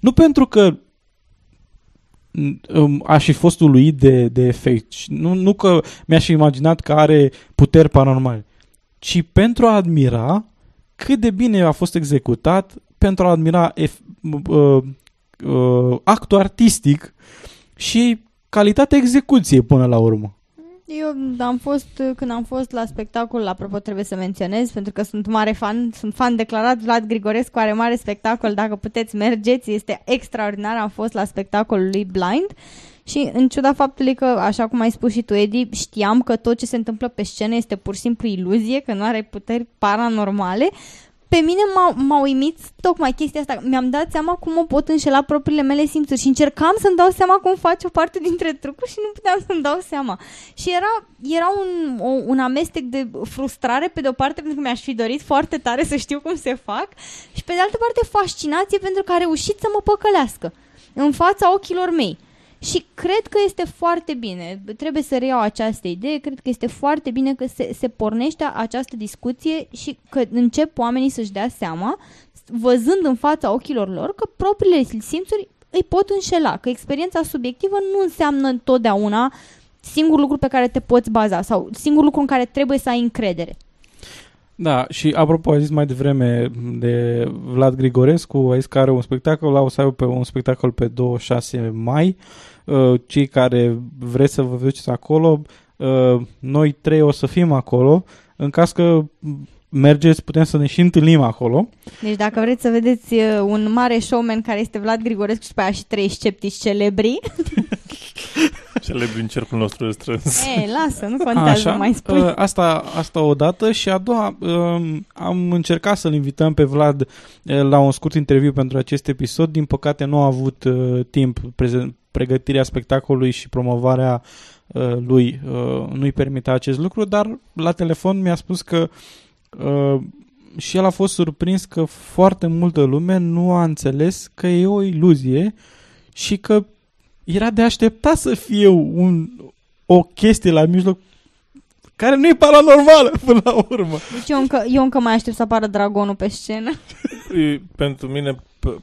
Nu pentru că um, aș fi fost uluit de, de efect. Nu, nu că mi-aș fi imaginat că are puteri paranormale, ci pentru a admira cât de bine a fost executat, pentru a admira ef, uh, uh, actul artistic și calitatea execuției până la urmă. Eu am fost, când am fost la spectacol, apropo trebuie să menționez, pentru că sunt mare fan, sunt fan declarat, Vlad Grigorescu are mare spectacol, dacă puteți mergeți, este extraordinar, am fost la spectacolul lui Blind și în ciuda faptului că, așa cum ai spus și tu, Edi, știam că tot ce se întâmplă pe scenă este pur și simplu iluzie, că nu are puteri paranormale, pe mine m-a, m-a uimit tocmai chestia asta. Mi-am dat seama cum o pot înșela propriile mele simțuri și încercam să-mi dau seama cum face o parte dintre trucuri și nu puteam să-mi dau seama. Și era, era un, o, un amestec de frustrare pe de o parte pentru că mi-aș fi dorit foarte tare să știu cum se fac și pe de altă parte fascinație pentru că a reușit să mă păcălească în fața ochilor mei. Și cred că este foarte bine, trebuie să reiau această idee, cred că este foarte bine că se, se pornește această discuție și că încep oamenii să-și dea seama, văzând în fața ochilor lor, că propriile simțuri îi pot înșela, că experiența subiectivă nu înseamnă întotdeauna singurul lucru pe care te poți baza sau singurul lucru în care trebuie să ai încredere. Da, și apropo, ai zis mai devreme de Vlad Grigorescu, ai zis că are un spectacol, o să aibă pe un spectacol pe 26 mai. Uh, cei care vreți să vă duceți acolo, uh, noi trei o să fim acolo. În caz că mergeți, putem să ne și întâlnim acolo. Deci dacă vreți să vedeți uh, un mare showman care este Vlad Grigorescu și pe aia și trei sceptici celebri. *laughs* celebri în cercul nostru strâns. E, lasă, nu contează, Așa, mai spui. Uh, asta, asta o dată și a doua, um, am încercat să-l invităm pe Vlad uh, la un scurt interviu pentru acest episod. Din păcate nu a avut timp pregătirea spectacolului și promovarea lui nu-i permite acest lucru, dar la telefon mi-a spus că Uh, și el a fost surprins că foarte multă lume nu a înțeles că e o iluzie și că era de așteptat să fie un, o chestie la mijloc care nu e paranormală *laughs* până la urmă. Deci eu încă, eu încă mai aștept să apară dragonul pe scenă. *laughs* E, pentru mine,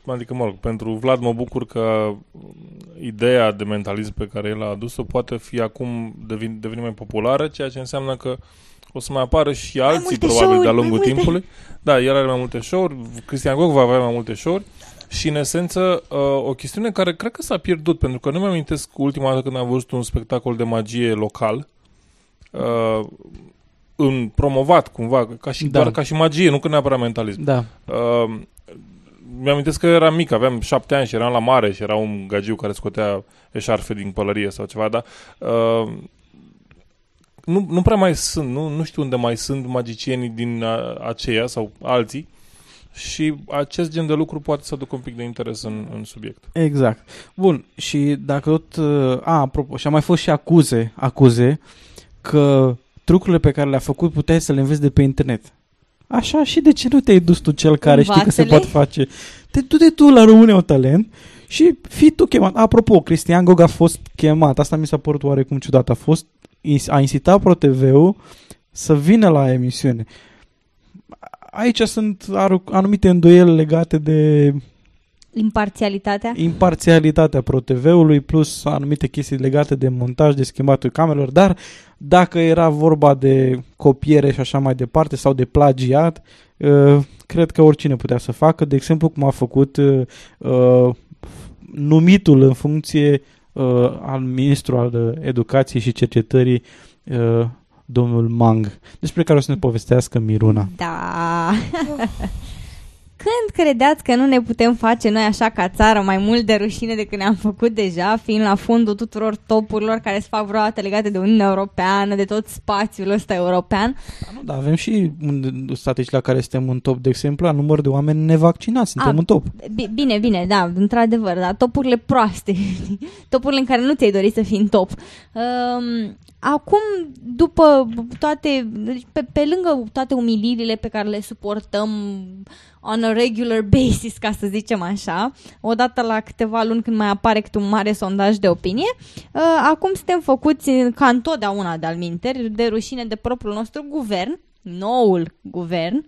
adică mă rog, pentru Vlad mă bucur că ideea de mentalism pe care el a adus-o poate fi acum devin, devine mai populară, ceea ce înseamnă că uh, o să mai apară și alții probabil de-a lungul timpului. Da, el are mai multe show-uri, Cristian Gog va avea mai multe show-uri și în esență uh, o chestiune care cred că s-a pierdut, pentru că nu mi amintesc ultima dată când am văzut un spectacol de magie local uh, în promovat cumva, ca și, da. doar ca și magie, nu că neapărat mentalism. Da. Uh, mi-amintesc că eram mic, aveam șapte ani și eram la mare și era un gagiu care scotea eșarfe din pălărie sau ceva, dar uh, nu, nu prea mai sunt, nu, nu știu unde mai sunt magicienii din a, aceia sau alții și acest gen de lucru poate să aducă un pic de interes în, în subiect. Exact. Bun, și dacă tot... Uh, a, apropo, și a mai fost și acuze, acuze că trucurile pe care le-a făcut puteai să le înveți de pe internet. Așa și de ce nu te-ai dus tu cel care Învațele? știi că se poate face? Te du-te tu la România o talent și fii tu chemat. Apropo, Cristian Gog a fost chemat. Asta mi s-a părut oarecum ciudat. A fost a incitat ProTV-ul să vină la emisiune. Aici sunt anumite îndoieli legate de Imparțialitatea? Imparțialitatea ProTV-ului plus anumite chestii legate de montaj, de schimbatul camerelor, dar dacă era vorba de copiere și așa mai departe sau de plagiat, uh, cred că oricine putea să facă, de exemplu cum a făcut uh, numitul în funcție uh, al ministru al uh, educației și cercetării uh, domnul Mang, despre care o să ne povestească Miruna. Da. Când credeați că nu ne putem face noi așa ca țară mai mult de rușine decât ne-am făcut deja, fiind la fundul tuturor topurilor care se fac vreodată legate de Uniunea Europeană, de tot spațiul ăsta european? Da, nu, da avem și statistici la care suntem un top, de exemplu, la număr de oameni nevaccinați, suntem A, un top. Bine, bine, da, într-adevăr, da, topurile proaste, *laughs* topurile în care nu ți-ai dorit să fii în top. Um, acum, după toate, deci pe, pe lângă toate umilirile pe care le suportăm on a regular basis, ca să zicem așa, odată la câteva luni când mai apare câte un mare sondaj de opinie. Uh, acum suntem făcuți ca întotdeauna de-al minteri, de rușine de propriul nostru guvern, noul guvern,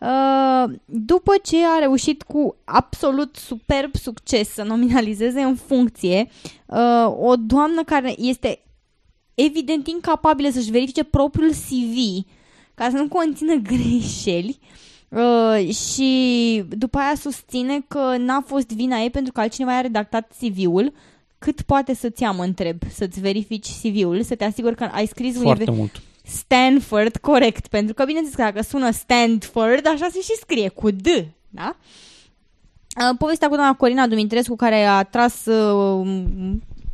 Uh, după ce a reușit cu absolut superb succes să nominalizeze în funcție uh, o doamnă care este evident incapabilă să-și verifice propriul CV ca să nu conțină *laughs* greșeli uh, și după aia susține că n-a fost vina ei pentru că altcineva a redactat CV-ul cât poate să-ți ia, mă întreb, să-ți verifici CV-ul, să te asiguri că ai scris Foarte univer- mult. Stanford, corect, pentru că bineînțeles că dacă sună Stanford, așa se și scrie, cu D, da? Uh, Povestea cu doamna Corina Dumitrescu care a tras... Uh,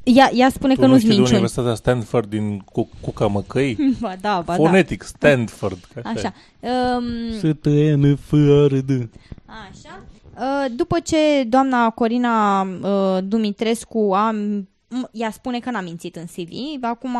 ea, ea spune Tu că nu nu-s știi de minciuni. Universitatea Stanford din Cu- Cuca Măcăi? *laughs* Ba da, ba Fonetic, Stanford. că da. așa. e. Așa. Um, s t n f r d Așa. Uh, După ce doamna Corina uh, Dumitrescu a m- ea spune că n-a mințit în CV, acum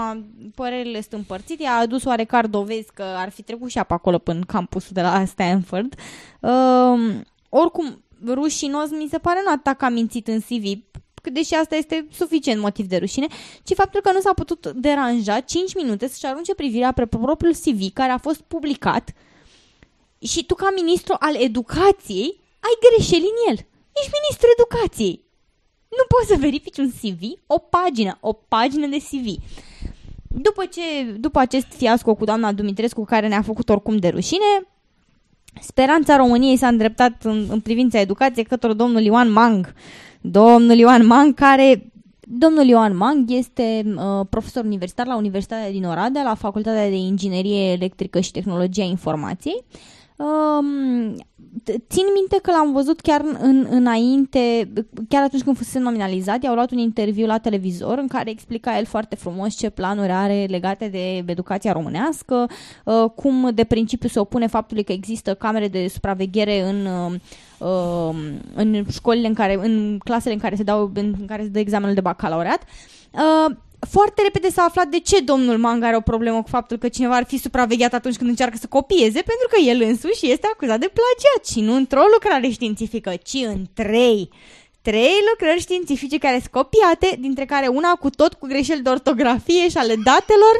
părerile sunt împărțite, ea a adus oarecare dovezi că ar fi trecut și ea pe acolo până în campusul de la Stanford. Uh, oricum, rușinos mi se pare nu atât că a mințit în CV, că deși asta este suficient motiv de rușine, ci faptul că nu s-a putut deranja 5 minute să-și arunce privirea pe propriul CV care a fost publicat și tu ca ministru al educației ai greșeli în el. Ești ministru educației. Nu poți să verifici un CV, o pagină, o pagină de CV. După, ce, după acest fiasco cu doamna Dumitrescu, care ne-a făcut oricum de rușine, speranța României s-a îndreptat în, în privința educației către domnul Ioan Mang. Domnul Ioan Mang, care... Domnul Ioan Mang este uh, profesor universitar la Universitatea din Oradea, la Facultatea de Inginerie Electrică și Tehnologia Informației. Um, t- țin minte că l-am văzut chiar în, înainte, chiar atunci când fusese nominalizat, i-au luat un interviu la televizor în care explica el foarte frumos ce planuri are legate de educația românească, uh, cum de principiu se opune faptului că există camere de supraveghere în, uh, uh, în școlile în care, în clasele în care se dau, în care se dă examenul de bacalaureat. Uh, foarte repede s-a aflat de ce domnul Manga are o problemă cu faptul că cineva ar fi supravegheat atunci când încearcă să copieze, pentru că el însuși este acuzat de plagiat și nu într-o lucrare științifică, ci în trei. Trei lucrări științifice care sunt copiate, dintre care una cu tot cu greșeli de ortografie și ale datelor.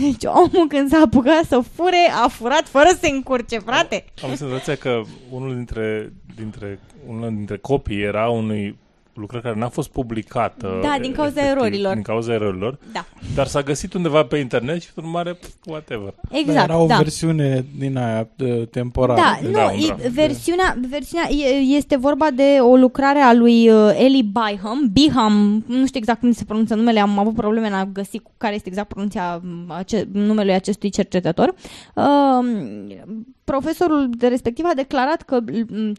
Deci omul când s-a apucat să fure, a furat fără să se încurce, frate. Am senzația că unul dintre, dintre, unul dintre copii era unui lucrare care n-a fost publicată. Da, din cauza erorilor. Din cauza erorilor. Da, Dar s-a găsit undeva pe internet și, în urmare, pf, whatever. exact. Era o da. versiune din aia uh, temporară. Da, Da, nu, un e, draft. versiunea, versiunea e- este vorba de o lucrare a lui uh, Eli Byham, Biham, nu știu exact cum se pronunță numele, am avut probleme în a găsi cu care este exact pronunția m, ace- numelui acestui cercetător. Uh, profesorul de respectiv a declarat că m,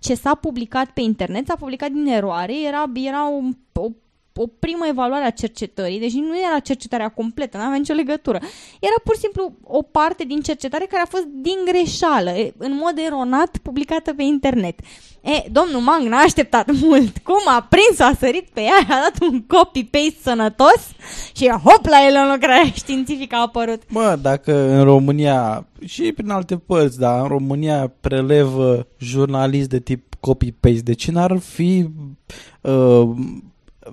ce, a, ce s-a publicat pe internet s-a publicat din eroare, era, era o, o o primă evaluare a cercetării, deci nu era cercetarea completă, nu avea nicio legătură. Era pur și simplu o parte din cercetare care a fost din greșeală, e, în mod eronat, publicată pe internet. E, domnul Mang n-a așteptat *laughs* mult. Cum a prins, a sărit pe ea, a dat un copy-paste sănătos și hop la el în lucrarea *laughs* științifică a apărut. Mă, dacă în România și prin alte părți, dar în România prelevă jurnalist de tip copy-paste, de ce n-ar fi uh,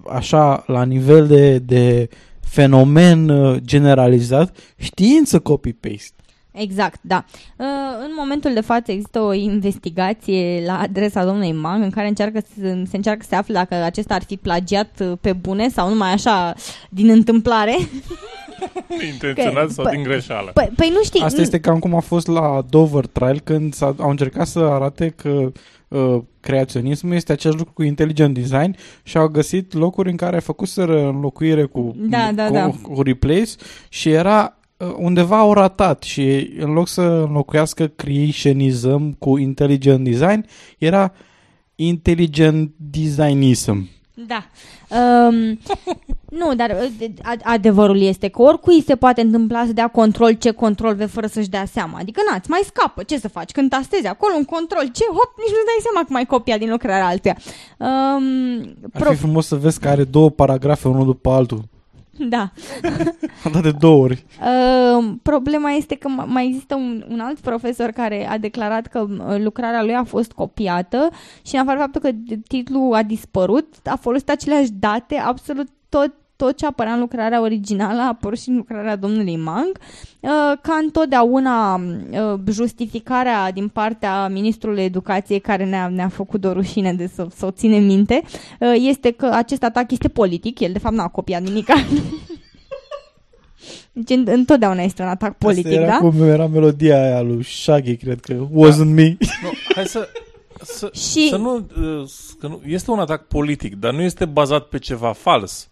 așa la nivel de, de fenomen uh, generalizat știință copy-paste? Exact, da. Uh, În momentul de față există o investigație la adresa domnului Mang în care încearcă să, se încearcă să se afle dacă acesta ar fi plagiat uh, pe bune sau numai așa din întâmplare. *laughs* Intenționat Că- sau pă- din greșeală. Păi, păi nu știi... Asta este cam cum a fost la Dover Trial când s-a, au încercat să arate că uh, creaționismul este același lucru cu intelligent design și au găsit locuri în care făcuseră înlocuire cu, Da, da, cu, da. cu replace și era uh, undeva au ratat și în loc să înlocuiască creationism cu intelligent design era intelligent designism. Da. Um, *laughs* nu, dar uh, de- ad- adevărul este că oricui se poate întâmpla să dea control ce control V fără să-și dea seama. Adică n-ați mai scapă. Ce să faci? Când tastezi acolo un control ce, hop, nici nu dai seama că mai copia din lucrarea altuia. Um, Ar fi frumos să vezi că are două paragrafe unul după altul. *laughs* Da. Am dat de două ori. Uh, problema este că ma- mai există un, un alt profesor care a declarat că uh, lucrarea lui a fost copiată și în afară de faptul că titlul a dispărut, a folosit aceleași date, absolut tot tot ce apărea în lucrarea originală a apărut și în lucrarea domnului Mang. Uh, Ca întotdeauna, uh, justificarea din partea Ministrului Educației, care ne-a, ne-a făcut o rușine de să, să o ținem minte, uh, este că acest atac este politic. El, de fapt, n-a copiat nimic. *laughs* Deci în- întotdeauna este un atac politic, Asta era da? cum era melodia aia lui Shaggy, cred că. Wasn't me. Nu, hai să... Să, *laughs* Și- să nu, uh, că nu... Este un atac politic, dar nu este bazat pe ceva fals.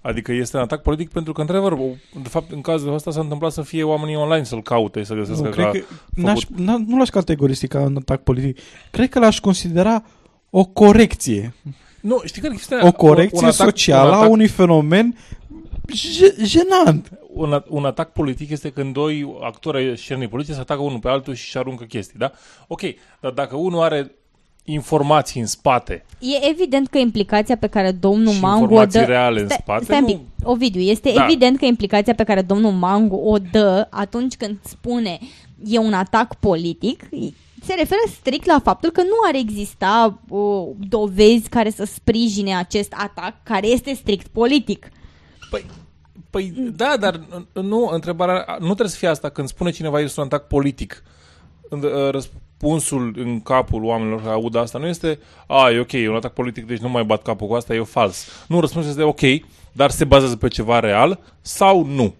Adică este un atac politic pentru că, într-adevăr, o- de fapt, în cazul ăsta s-a întâmplat să fie oamenii online să-l caute, să găsească Nu, că cred a că n-aș, n- nu l-aș categorisi ca un atac politic. Cred că l-aș considera o corecție. Nu, știi că există O corecție un atac, socială un a atac, unui fenomen je- jenant. un, a- un atac politic este când doi actori ai scenei politice se atacă unul pe altul și își aruncă chestii, da? Ok, dar dacă unul are informații în spate E evident că implicația pe care domnul și Mangu o informații dă... reale în Stai- spate, stai un nu... pic, Ovidiu, este Da. evident că implicația pe care domnul Mangu o dă atunci când spune e un atac politic se referă strict la faptul că nu ar exista uh, dovezi care să sprijine acest atac care este strict politic. Păi, păi da, dar nu, întrebarea, nu trebuie să fie asta când spune cineva este un atac politic. În- uh, Răspunsul în capul oamenilor care aud asta nu este a, e ok, e un atac politic, deci nu mai bat capul cu asta, e fals. Nu, răspunsul este ok, dar se bazează pe ceva real sau nu.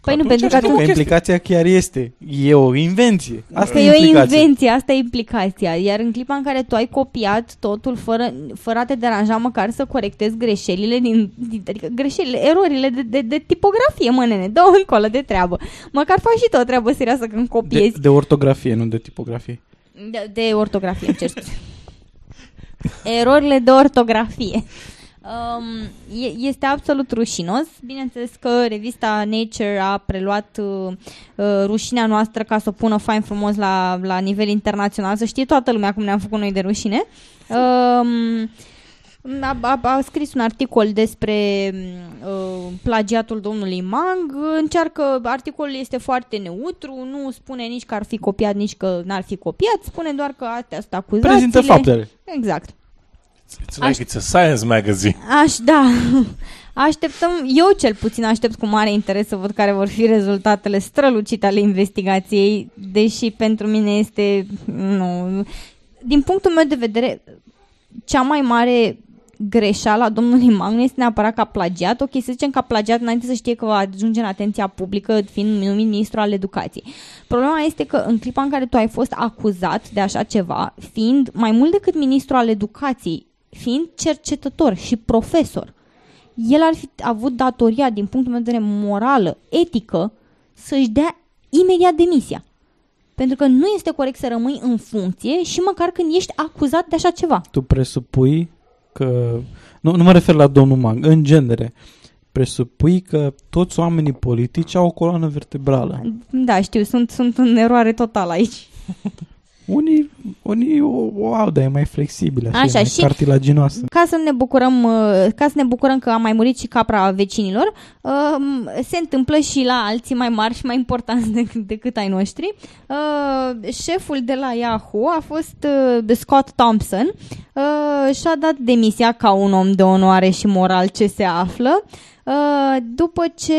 Păi nu, atunci pentru că ar fi Nu, o că atunci chestie. implicația chiar este. E o invenție. Asta Că e e o implicația. invenție, asta e implicația. Iar în clipa în care tu ai copiat totul fără, fără a te deranja măcar să corectezi greșelile, din, din, adică greșelile, erorile de, de, de tipografie, mă nene, dă încolo de treabă. Măcar faci și tu o treabă serioasă când De, copiezi. de ortografie, nu de tipografie. De, de ortografie, îmi cer scuze. Erorile de ortografie. Um, e, este absolut rușinos. Bineînțeles că revista Nature a preluat uh, uh, rușinea noastră ca să o pună fain frumos la, la nivel internațional, să știe toată lumea cum ne-am făcut noi de rușine. Um, a, a, a scris un articol despre uh, plagiatul domnului Mang. Încearcă, articolul este foarte neutru, nu spune nici că ar fi copiat, nici că n-ar fi copiat, spune doar că astea sunt acuzațiile. Prezintă faptele. Exact. It's like it's a science magazine. Aș, da. *laughs* Așteptăm, eu cel puțin aștept cu mare interes să văd care vor fi rezultatele strălucite ale investigației, deși pentru mine este, nu, din punctul meu de vedere, cea mai mare greșeală a domnului Mag nu este neapărat că a plagiat, ok, să zicem că a plagiat înainte să știe că va ajunge în atenția publică fiind numit ministru al educației. Problema este că în clipa în care tu ai fost acuzat de așa ceva, fiind mai mult decât ministru al educației, fiind cercetător și profesor, el ar fi avut datoria, din punctul meu de vedere morală, etică, să-și dea imediat demisia. Pentru că nu este corect să rămâi în funcție și măcar când ești acuzat de așa ceva. Tu presupui că... Nu, nu mă refer la domnul Mang, în genere. Presupui că toți oamenii politici au o coloană vertebrală. Da, știu, sunt, sunt în eroare totală aici. *laughs* Unii, unii o, o au, dar e mai flexibilă, așa, Așa, mai și- cartilaginoasă. Ca să ne bucurăm, uh, ca să ne bucurăm că a mai murit și capra vecinilor, um, se întâmplă și la alții mai mari și mai importanți *laughs* decât, decât ai noștri. Uh, Șeful de la Yahoo a fost uh, Scott Thompson uh, și-a dat demisia ca un om de onoare și moral ce se află. Uh, după ce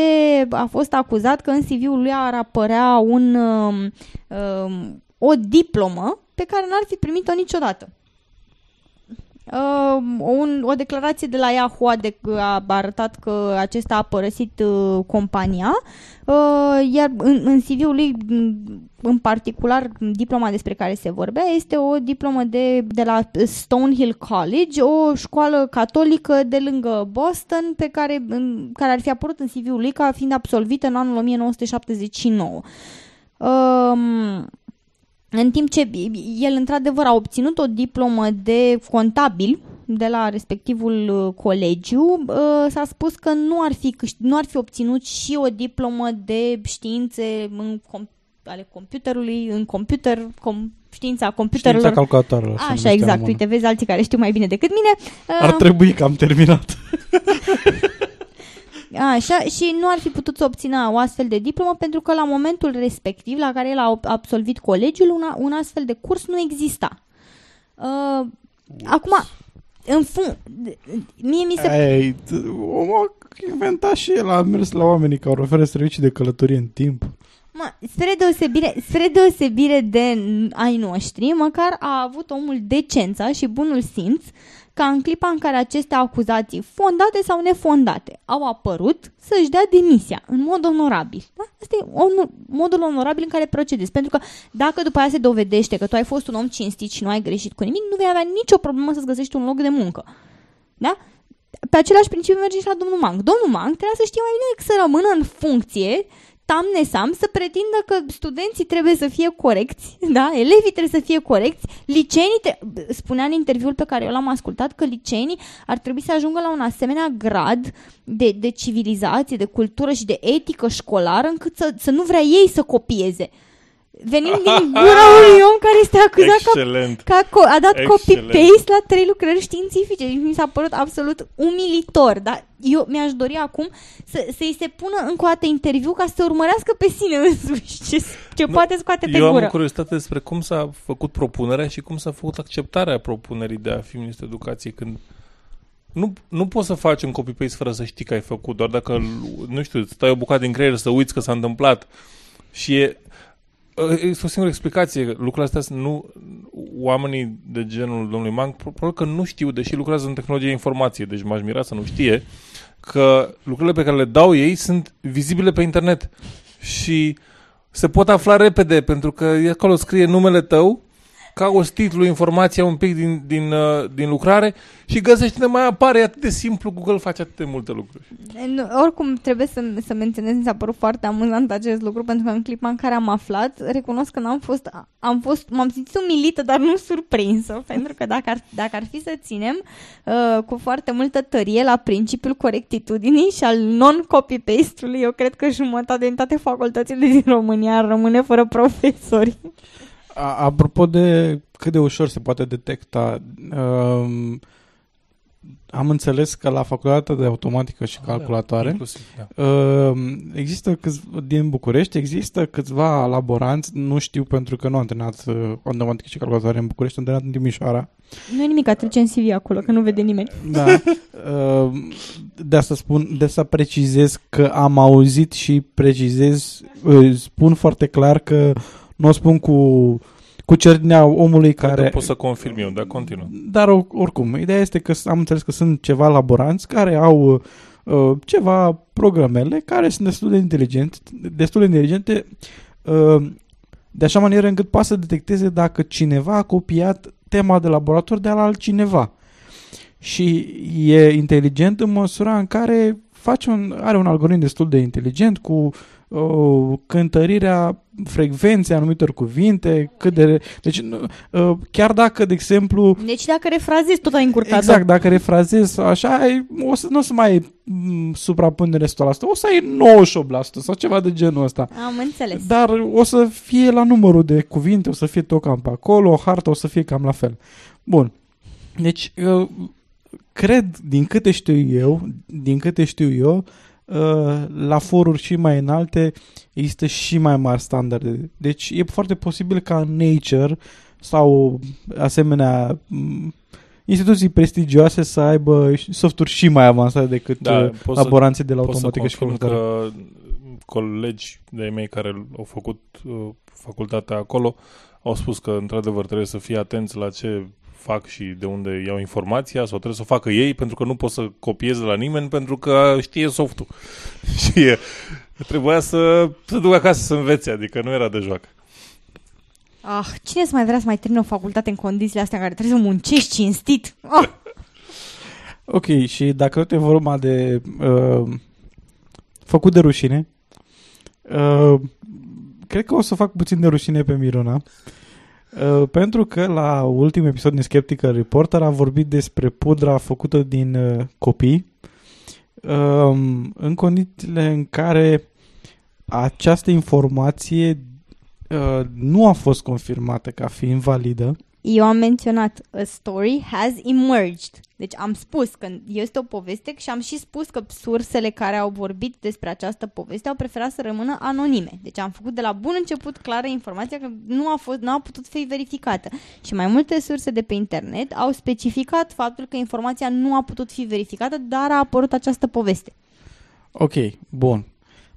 a fost acuzat că în CV-ul lui ar apărea un, um, um, o diplomă pe care n-ar fi primit-o niciodată. Uh, un, o declarație de la Yahoo a, de, a arătat că acesta a părăsit uh, compania, uh, iar în, în CV-ul lui, m, în particular, diploma despre care se vorbea, este o diplomă de, de la Stonehill College, o școală catolică de lângă Boston, pe care, în, care ar fi apărut în CV-ul lui ca fiind absolvită în anul 1979. Um, în timp ce el într-adevăr a obținut o diplomă de contabil de la respectivul uh, colegiu, uh, s-a spus că nu ar fi, câș- nu ar fi obținut și o diplomă de științe în com- ale computerului, în computer, com- știința computerelor. Știința calculatoarelor. se Așa, numește exact. română. Uite, vezi alții care știu mai bine decât mine. Ar Uh, trebui că am terminat. *laughs* Așa, și nu ar fi putut să obțină o astfel de diplomă pentru că la momentul respectiv, la care el a absolvit colegiul, una, un astfel de curs nu exista. Uh, acum, în fun... Mie mi se... Ei, t- omul a inventat și el, a mers la oamenii care oferă servicii de călătorie în timp. Mă, spre deosebire, spre deosebire de ai noștri, măcar a avut omul decența și bunul simț ca în clipa în care aceste acuzații, fondate sau nefondate, au apărut, să-și dea demisia în mod onorabil. Da? Asta e on- modul onorabil în care procedezi. Pentru că dacă după aia se dovedește că tu ai fost un om cinstit și nu ai greșit cu nimic, nu vei avea nicio problemă să-ți găsești un loc de muncă. Da? Pe același principiu merge și la domnul Mang. Domnul Mang trebuia să știe mai bine decât să rămână în funcție tam nesam să pretindă că studenții trebuie să fie corecți, da? elevii trebuie să fie corecți, liceenii, tre- spunea în interviul pe care eu l-am ascultat că liceenii ar trebui să ajungă la un asemenea grad de, de civilizație, de cultură și de etică școlară încât să, să nu vrea ei să copieze. Venind din *laughs* gura unui om care este acuzat că Excelent. că a, co- a dat Excelent. copy-paste la trei lucrări științifice. Deci mi s-a părut absolut umilitor. Dar eu mi-aș dori acum să, să-i se pună încă o dată interviu ca să urmărească pe sine însuși ce, ce Nu, poate scoate pe Eu am gură. o curiozitate despre cum s-a făcut propunerea și cum s-a făcut acceptarea propunerii de a fi ministru educației când nu, nu poți să faci un copy-paste fără să știi că ai făcut, doar dacă, nu știu, îți stai o bucată din creier să uiți că s-a întâmplat. Și e, este o singură explicație. Lucrurile astea sunt nu... Oamenii de genul domnului Mang probabil că nu știu, deși lucrează în tehnologie informației, deci m-aș mira să nu știe, că lucrurile pe care le dau ei sunt vizibile pe internet. Și se pot afla repede, pentru că e acolo scrie numele tău, cauți titlul, informația un pic din, din, uh, din lucrare și găsești unde mai apare. E atât de simplu, Google face atât de multe lucruri. Nu, oricum trebuie să, să menționez, mi s-a părut foarte amuzant acest lucru pentru că în clipa în care am aflat, recunosc că n-am fost, am fost, m-am simțit umilită, dar nu surprinsă, *laughs* pentru că dacă ar, dacă ar fi să ținem uh, cu foarte multă tărie la principiul corectitudinii și al non-copy-paste-ului, eu cred că jumătate din toate facultățile din România ar rămâne fără profesori. A, apropo de cât de ușor se poate detecta, um, am înțeles că la facultatea de automatică și calculatoare Inclusiv, da. uh, există câți, din București, există câțiva laboranți, nu știu pentru că nu am antrenat uh, automatică și calculatoare în București, am antrenat în Timișoara. Nu e nimic, trece în CV acolo, că nu vede nimeni. Da. Uh, de asta spun, de asta precizez că am auzit și precizez, uh, spun foarte clar că nu o spun cu, cu certinea omului Cred că care... pot să confirm eu, dar continuă. Dar or- oricum, ideea este că s- am înțeles că sunt ceva laboranți care au uh, ceva programele care sunt destul de inteligente, destul de inteligente uh, de așa manieră încât poate să detecteze dacă cineva a copiat tema de laborator de la altcineva. Și e inteligent în măsura în care face un, are un algoritm destul de inteligent cu uh, cântărirea frecvenței anumitor cuvinte, cât de... Deci, nu- uh, chiar dacă, de exemplu, Deci dacă refrazezi, tot ai încurcat Exact, dacă refrazezi așa, ai, o să, nu o să mai ai m, suprapunere 100%, o să ai 98% sau ceva de genul ăsta. Am înțeles. Dar o să fie la numărul de cuvinte, o să fie tot cam pe acolo, o hartă o să fie cam la fel. Bun. Deci, eu cred, din câte știu eu, din câte știu eu, uh, la foruri și mai înalte există și mai mari standarde. Deci e foarte posibil ca în Nature sau asemenea m, instituții prestigioase să aibă softuri și mai avansate decât Da, da, pot să- laboranții de la Pot să automatică și confirm calculatoare. că colegi de mei care au făcut uh, facultatea acolo au spus că într-adevăr trebuie să fie atenți la ce fac și de unde iau informația sau trebuie să o facă ei pentru că nu pot să copieze la nimeni pentru că știe softul. *laughs* și e, trebuia să să duc acasă să învețe, adică nu era de joacă. Ah, cine să mai vrea să mai termine o facultate în condițiile astea în care trebuie să muncești cinstit? Ah, *laughs* Ok, și dacă tot e vorba de uh, făcut de rușine, uh, cred că o să fac puțin de rușine pe Miruna, uh, pentru că la ultimul episod din Skeptical Reporter a vorbit despre pudra făcută din uh, copii, uh, în condițiile în care această informație uh, nu a fost confirmată ca fiind validă, Eu am menționat a story has emerged. Deci am spus că este o poveste și am și spus că sursele care au vorbit despre această poveste au preferat să rămână anonime. Deci am făcut de la bun început clară informația că nu a, fost, nu a putut fi verificată. Și mai multe surse de pe internet au specificat faptul că informația nu a putut fi verificată, dar a apărut această poveste. Ok, bun.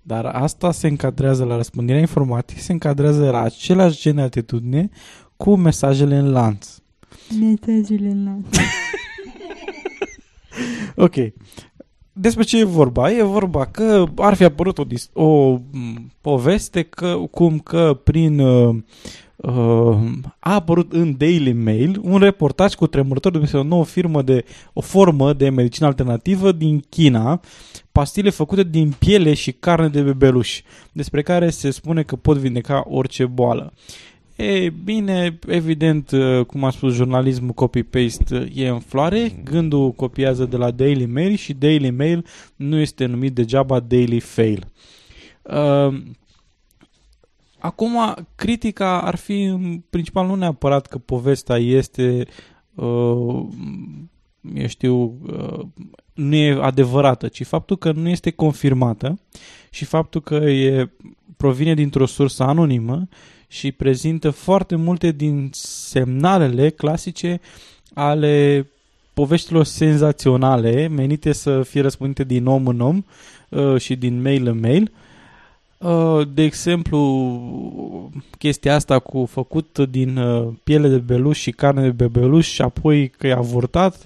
Dar asta se încadrează la răspândirea informatică, se încadrează la același gen de atitudine cu mesajele în lanț. Mesajele în lanț. *laughs* Ok. Despre ce e vorba? E vorba că ar fi apărut o, dis- o m, poveste că, cum că prin uh, uh, a apărut în Daily Mail un reportaj cu tremurător despre o nouă firmă de o formă de medicină alternativă din China, pastile făcute din piele și carne de bebeluș, despre care se spune că pot vindeca orice boală. E bine, evident, uh, cum a spus jurnalismul copy-paste uh, e în floare, gândul copiază de la Daily Mail și Daily Mail nu este numit degeaba Daily Fail. Uh, acum, critica ar fi în principal nu neapărat că povestea este uh, eu știu, uh, nu e adevărată, ci faptul că nu este confirmată și faptul că e provine dintr-o sursă anonimă și prezintă foarte multe din semnalele clasice ale poveștilor senzaționale menite să fie răspundite din om în om uh, și din mail în mail. Uh, de exemplu, chestia asta cu făcut din uh, piele de beluș și carne de bebeluș și apoi că e avortat,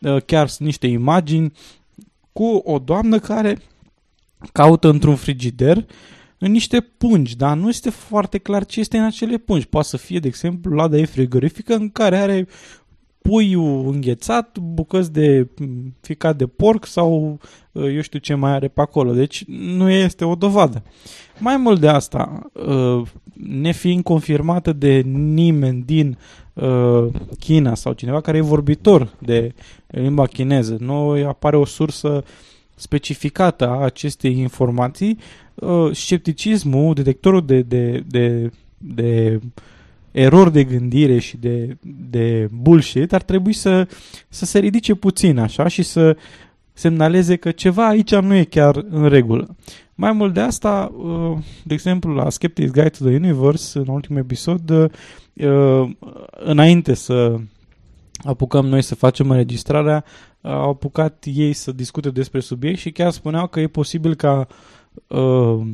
uh, chiar sunt niște imagini cu o doamnă care caută într-un frigider în niște pungi, dar nu este foarte clar ce este în acele pungi. Poate să fie, de exemplu, lada e frigorifică în care are puiul înghețat, bucăți de mm, ficat de porc sau uh, eu știu ce mai are pe acolo. Deci nu este o dovadă. Mai mult de asta, uh, nefiind confirmată de nimeni din uh, China sau cineva care e vorbitor de limba chineză, nu apare o sursă specificată a acestei informații, uh, scepticismul, detectorul de, de, de, de erori de gândire și de, de bullshit ar trebui să, să se ridice puțin așa și să semnaleze că ceva aici nu e chiar în regulă. Mai mult de asta, uh, de exemplu, la Skeptics Guide to the Universe, în ultimul episod, uh, înainte să apucăm noi să facem înregistrarea, au apucat ei să discute despre subiect și chiar spuneau că e posibil ca uh,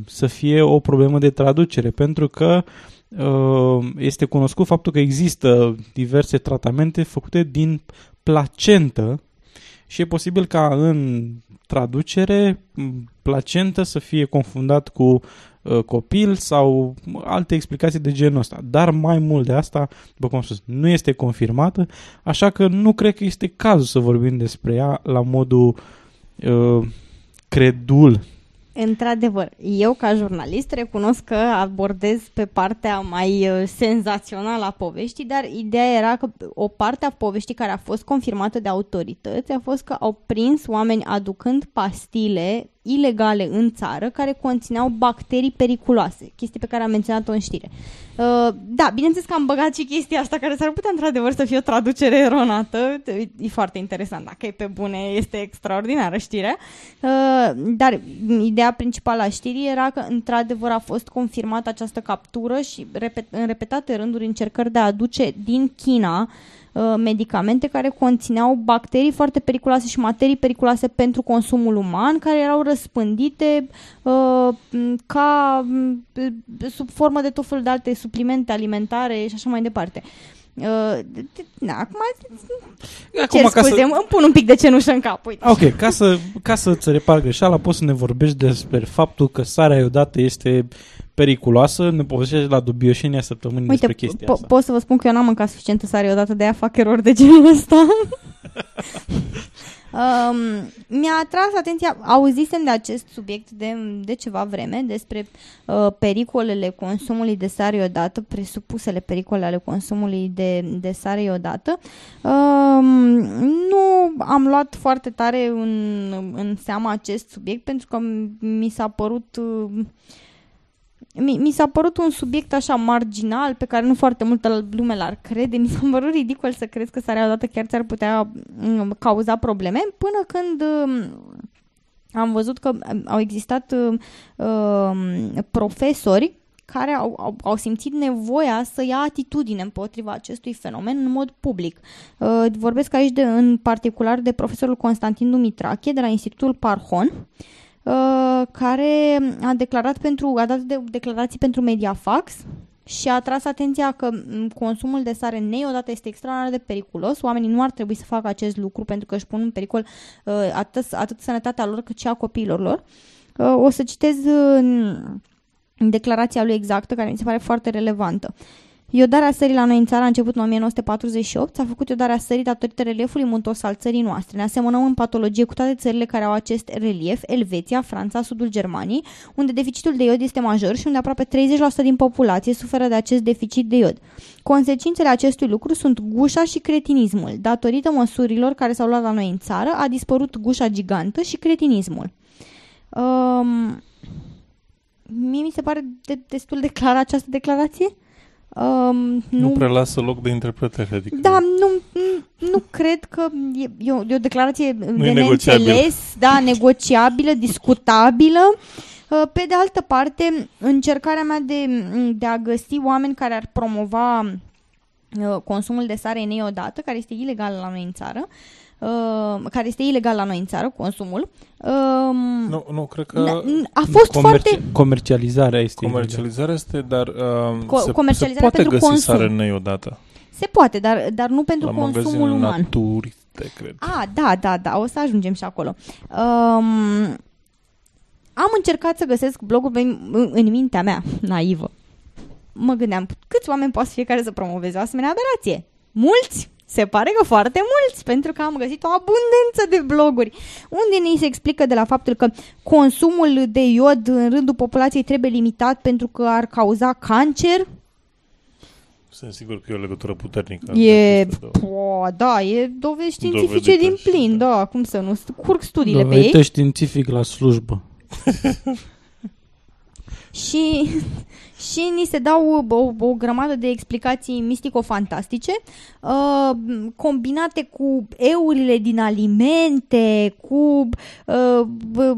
să fie o problemă de traducere, pentru că uh, este cunoscut faptul că există diverse tratamente făcute din placentă și e posibil ca în traducere placentă să fie confundat cu uh, copil sau alte explicații de genul ăsta. Dar mai mult de asta, după cum am spus, nu este confirmată, așa că nu cred că este cazul să vorbim despre ea la modul uh, credul Într-adevăr, eu ca jurnalist recunosc că abordez pe partea mai uh, senzațională a poveștii, dar ideea era că o parte a poveștii care a fost confirmată de autorități a fost că au prins oameni aducând pastile ilegale în țară care conțineau bacterii periculoase, chestii pe care am menționat-o în știre. Uh, da, bineînțeles că am băgat și chestia asta care s-ar putea într-adevăr să fie o traducere eronată, e foarte interesant, dacă e pe bune, este extraordinară știrea, uh, dar ideea principală a știrii era că într-adevăr a fost confirmată această captură și repet, în repetate rânduri încercări de a aduce din China uh, Uh, medicamente care conțineau bacterii foarte periculoase și materii periculoase pentru consumul uman, care erau răspândite uh, ca sub formă de tot felul de alte suplimente alimentare și așa mai departe. Uh, na, acum, acum cer scuze, să... îmi pun un pic de cenușă în cap. Uite. Ok, ca, să, ca să-ți repar greșeala, poți să ne vorbești despre faptul că sarea iodată este periculoasă, ne povestește la dubioșenia săptămânii Uite, despre chestia asta. pot să vă spun că eu n-am mâncat suficientă sare odată, de aia fac erori de genul ăsta. *laughs* um, mi-a atras atenția, auzisem de acest subiect de, de ceva vreme, despre uh, pericolele consumului de sare odată, presupusele pericole ale consumului de, de sare odată. Um, nu am luat foarte tare în, în seama acest subiect pentru că mi s-a părut... Uh, mi, mi s-a părut un subiect așa marginal pe care nu foarte multă lume l-ar crede. Mi s-a *laughs* părut ridicol să crezi că sarea odată chiar ți-ar putea mm, cauza probleme până când um, am văzut că um, au existat um, um, profesori care au, au, au simțit nevoia să ia atitudine împotriva acestui fenomen în mod public. Uh, vorbesc aici de, în particular de profesorul Constantin Dumitrache de la Institutul Parhon, uh, care a declarat pentru, a dat de, declarații pentru Mediafax și a tras atenția că m, consumul de sare neodată este extraordinar de periculos. Oamenii nu ar trebui să facă acest lucru pentru că își pun în pericol uh, atât, atât sănătatea lor cât și a copiilor lor. Uh, o să citez uh, declarația lui exactă, care mi se pare foarte relevantă. Iodarea sării la noi în țară a început în 1948, s-a făcut iodarea sării datorită reliefului muntos al țării noastre. Ne asemănăm în patologie cu toate țările care au acest relief, Elveția, Franța, sudul Germaniei, unde deficitul de iod este major și unde aproape 30% din populație suferă de acest deficit de iod. Consecințele acestui lucru sunt gușa și cretinismul. Datorită măsurilor care s-au luat la noi în țară, a dispărut gușa gigantă și cretinismul. Um, mie mi se pare de, destul de clară această declarație. Um, Nu, nu prea lasă loc de interpretare. Adică da, nu, nu, nu cred că e, e, o, e o declarație de e negociabil. neînțeles, da, negociabilă, discutabilă. Uh, Pe de altă parte, încercarea mea de, de a găsi oameni care ar promova uh, consumul de sare neodată, care este ilegal la noi în țară, uh, care este ilegal la noi în țară, consumul, um, Nu, nu, cred că n- n- a fost Comerci- foarte... Comercializarea este comercializarea este, dar uh, Co- se, se comercializarea poate pentru găsi consum. sare neodată. Se poate, dar, dar nu pentru la consumul magazinele uman. naturiste, cred. Ah, da, da, da, o să ajungem și acolo. Um, am încercat să găsesc blogul pe, în, în mintea mea, naivă. Mă gândeam, câți oameni poate fiecare să promoveze o asemenea aberație? Mulți? Se pare că foarte mulți, pentru că am găsit o abundență de bloguri, unde ni se explică de la faptul că consumul de iod în rândul populației trebuie limitat pentru că ar cauza cancer. Sunt sigur că e o legătură puternică. E, între aceste două. po, da, e dovezi științifice Dovedită din și, plin, da. da, cum să nu, curg studiile pe ei. Dovedită științific la slujbă. *laughs* și, *laughs* și ni se dau o, o grămadă de explicații mistico-fantastice, uh, combinate cu eurile din alimente, cu uh, b-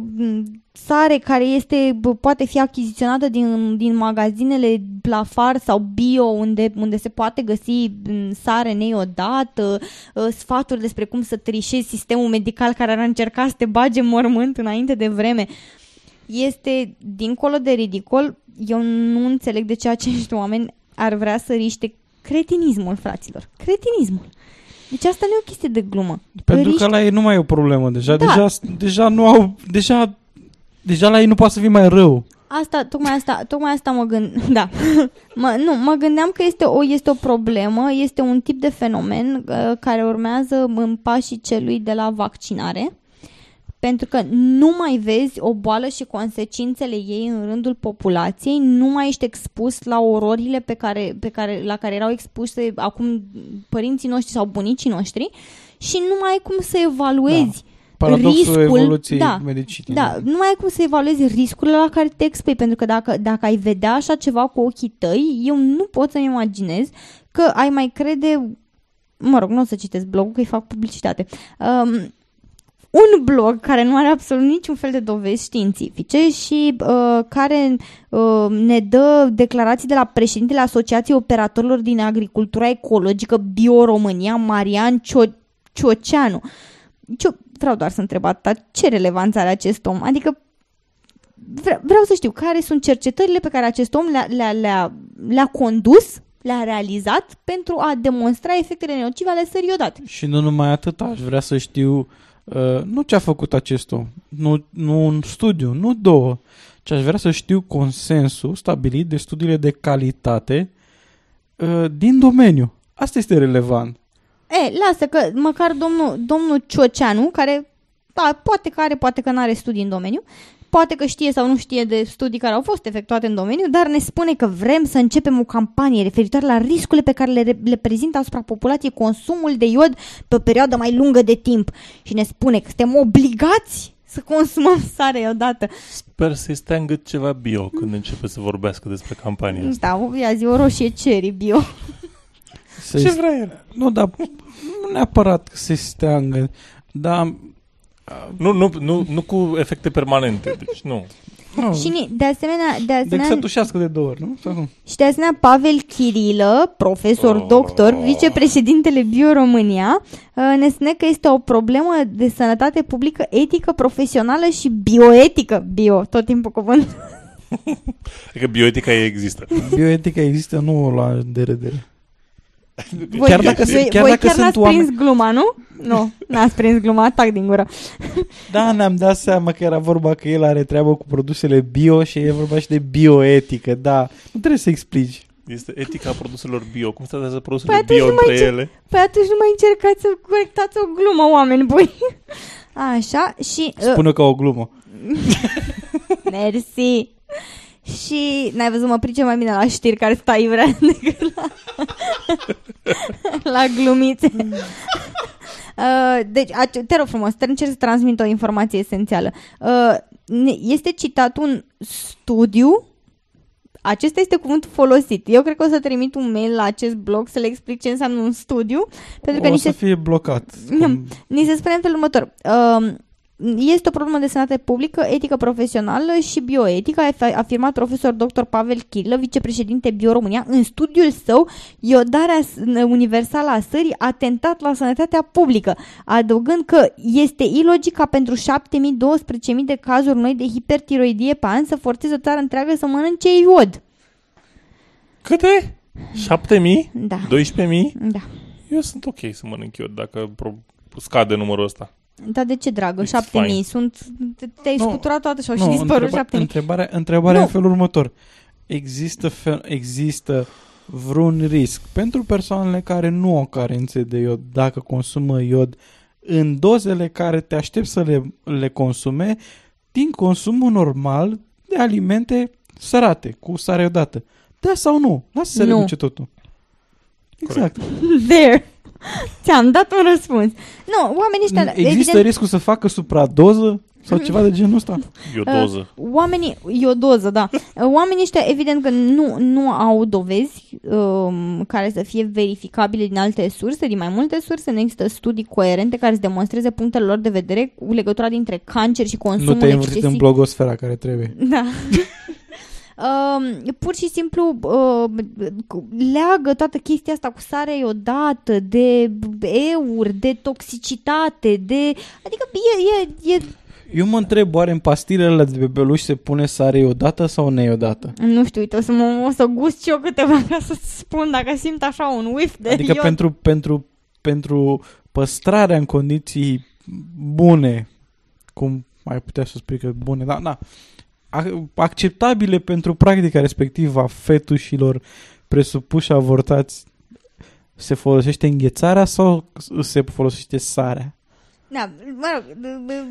sare care este, b- poate fi achiziționată din, din magazinele la far sau bio, unde, unde se poate găsi m, sare neodată, uh, sfaturi despre cum să trișezi sistemul medical care ar încerca să te bage în mormânt înainte de vreme este dincolo de ridicol. Eu nu înțeleg de ce acești oameni ar vrea să riște cretinismul, fraților. Cretinismul. Deci asta nu e o chestie de glumă. Pentru Riști- că la ei nu mai e o problemă deja. Da. Deja, deja nu au... Deja, deja la ei nu poate să fie mai rău. Asta, tocmai asta, tocmai asta mă gând, *laughs* da. Mă, nu, mă gândeam că este o, este o problemă, este un tip de fenomen uh, care urmează în pașii celui de la vaccinare. Pentru că nu mai vezi o boală și consecințele ei în rândul populației, nu mai ești expus la ororile pe care, pe care, la care erau expuse acum părinții noștri sau bunicii noștri și nu mai ai cum să evaluezi Paradoxul riscul, evoluției da, medicinei. Da, nu mai ai cum să evaluezi riscurile la care te expui, pentru că dacă, dacă ai vedea așa ceva cu ochii tăi, eu nu pot să-mi imaginez că ai mai crede, mă rog, nu o să citesc blogul, că îi fac publicitate, um, un blog care nu are absolut niciun fel de dovezi științifice și uh, care uh, ne dă declarații de la președintele Asociației Operatorilor din Agricultura Ecologică Bio-România, Marian Cio- Cioceanu. Ce, vreau doar să întreb atâta, ce relevanță are acest om? Adică vre- vreau să știu care sunt cercetările pe care acest om le-a, le-a, le-a, le-a condus, le-a realizat pentru a demonstra efectele nocive ale sării odată. Și nu numai atât, aș vrea să știu uh, nu ce a făcut acest om, nu, nu un studiu, nu două, ci aș vrea să știu consensul stabilit de studiile de calitate uh, din domeniu. Asta este relevant. E, lasă că măcar domnul, domnul Cioceanu, care da, poate că are, poate că nu are studii în domeniu, poate că știe sau nu știe de studii care au fost efectuate în domeniu, dar ne spune că vrem să începem o campanie referitoare la riscurile pe care le, le prezintă asupra populației consumul de iod pe o perioadă mai lungă de timp. Și ne spune că suntem obligați să consumăm sare odată. Sper să-i stea în gât ceva bio când începe să vorbească despre campania asta. Da, o- ia zi o roșie cherry bio. Să-i Ce vrea el? Nu, dar nu neapărat că se steangă, dar Nu, nu, nu, nu cu efecte permanente, deci nu. nu, Și ni- de asemenea, de decât asemenea, să tușească de două ori, nu? Sau cum? și de asemenea Pavel Chirilă, profesor Oh. doctor, vicepreședintele Bio România, uh, ne spune că este o problemă de sănătate publică, etică, profesională și bioetică. Bio, tot timpul cuvânt. *laughs* Adică bioetica ei există. Bioetica există, nu la de râdere. Voi, Chiar dacă voi, sunt- chiar voi dacă chiar sunt n-ați oameni- prins gluma, nu? Nu, n-ați prins gluma, tac din gură. Da, ne-am dat seama că era vorba că el are treabă cu produsele bio și e vorba și de bioetică, da. Nu trebuie să explici. Este etica produselor bio. Cum se tratează produsele Păi atunci bio nu mai între ce- ele? Păi atunci nu mai încercați să corectați o glumă, oameni buni. Așa, și... uh, Spune ca o glumă. *laughs* Mersi. Și n-ai văzut, mă pricep mai bine la știri care stai vrea decât la, *laughs* la glumițe. *laughs* Uh, deci, ace- te rog frumos, te încerc să transmit o informație esențială. Uh, ne- este citat un studiu acesta este cuvântul folosit. Eu cred că o să trimit un mail la acest blog să le explic ce înseamnă un studiu, pentru că o ni să se fie blocat. Mm. Ni se spune în felul următor. Um, este o problemă de sănătate publică, etică profesională și bioetică, a af- afirmat profesor dr. Pavel Chilă, vicepreședinte Bio-România, în studiul său Iodarea s- universală a sării a tentat la sănătatea publică, adăugând că este ilogic ca pentru 7.000-12.000 de cazuri noi de hipertiroidie pe an să forțeze o țară întreagă să mănânce iod. Câte? 7.000? Da. 12.000? Da. Eu sunt ok să mănânc eu dacă pro- scade numărul ăsta. Dar de ce, dragă? It's 7.000. fine. Sunt, te- te-ai Nu. scuturat toate și au și Nu, dispărut întreba, 7.000. întrebarea, întrebarea Nu. în felul următor. Există, fe, există vreun risc pentru persoanele care nu au carențe de iod, dacă consumă iod în dozele care te aștept să le, le consume din consumul normal de alimente sărate, cu sare odată. Da sau nu? Lasă să Nu. reduce totul. Exact. *laughs* There. *laughs* Ți-am dat un răspuns. Nu, oamenii ăștia... Există evident, riscul să facă supradoză sau *laughs* ceva de genul ăsta? E o doză. Oamenii, e o doză, da. Oamenii ăștia, evident că nu, nu au dovezi um, care să fie verificabile din alte surse, din mai multe surse. Nu există studii coerente care să demonstreze punctele lor de vedere cu legătura dintre cancer și consumul nu te-ai învârtit excesiv. în blogosfera care trebuie. Da. *laughs* Um, pur și simplu uh, leagă toată chestia asta cu sarea iodată, de eur, de toxicitate, de... Adică e, e, e Eu mă întreb, oare în pastilele de bebeluș se pune sare odată sau neiodată? Nu știu, uite, o să, mă, o să gust și eu câteva ca să-ți spun dacă simt așa un whiff de Adică iod. pentru, pentru, pentru păstrarea în condiții bune, cum ai putea să spui că bune, dar na, a- acceptabile pentru practica respectivă a fetușilor presupuși avortați, se folosește înghețarea sau se folosește sarea? Da, mă rog,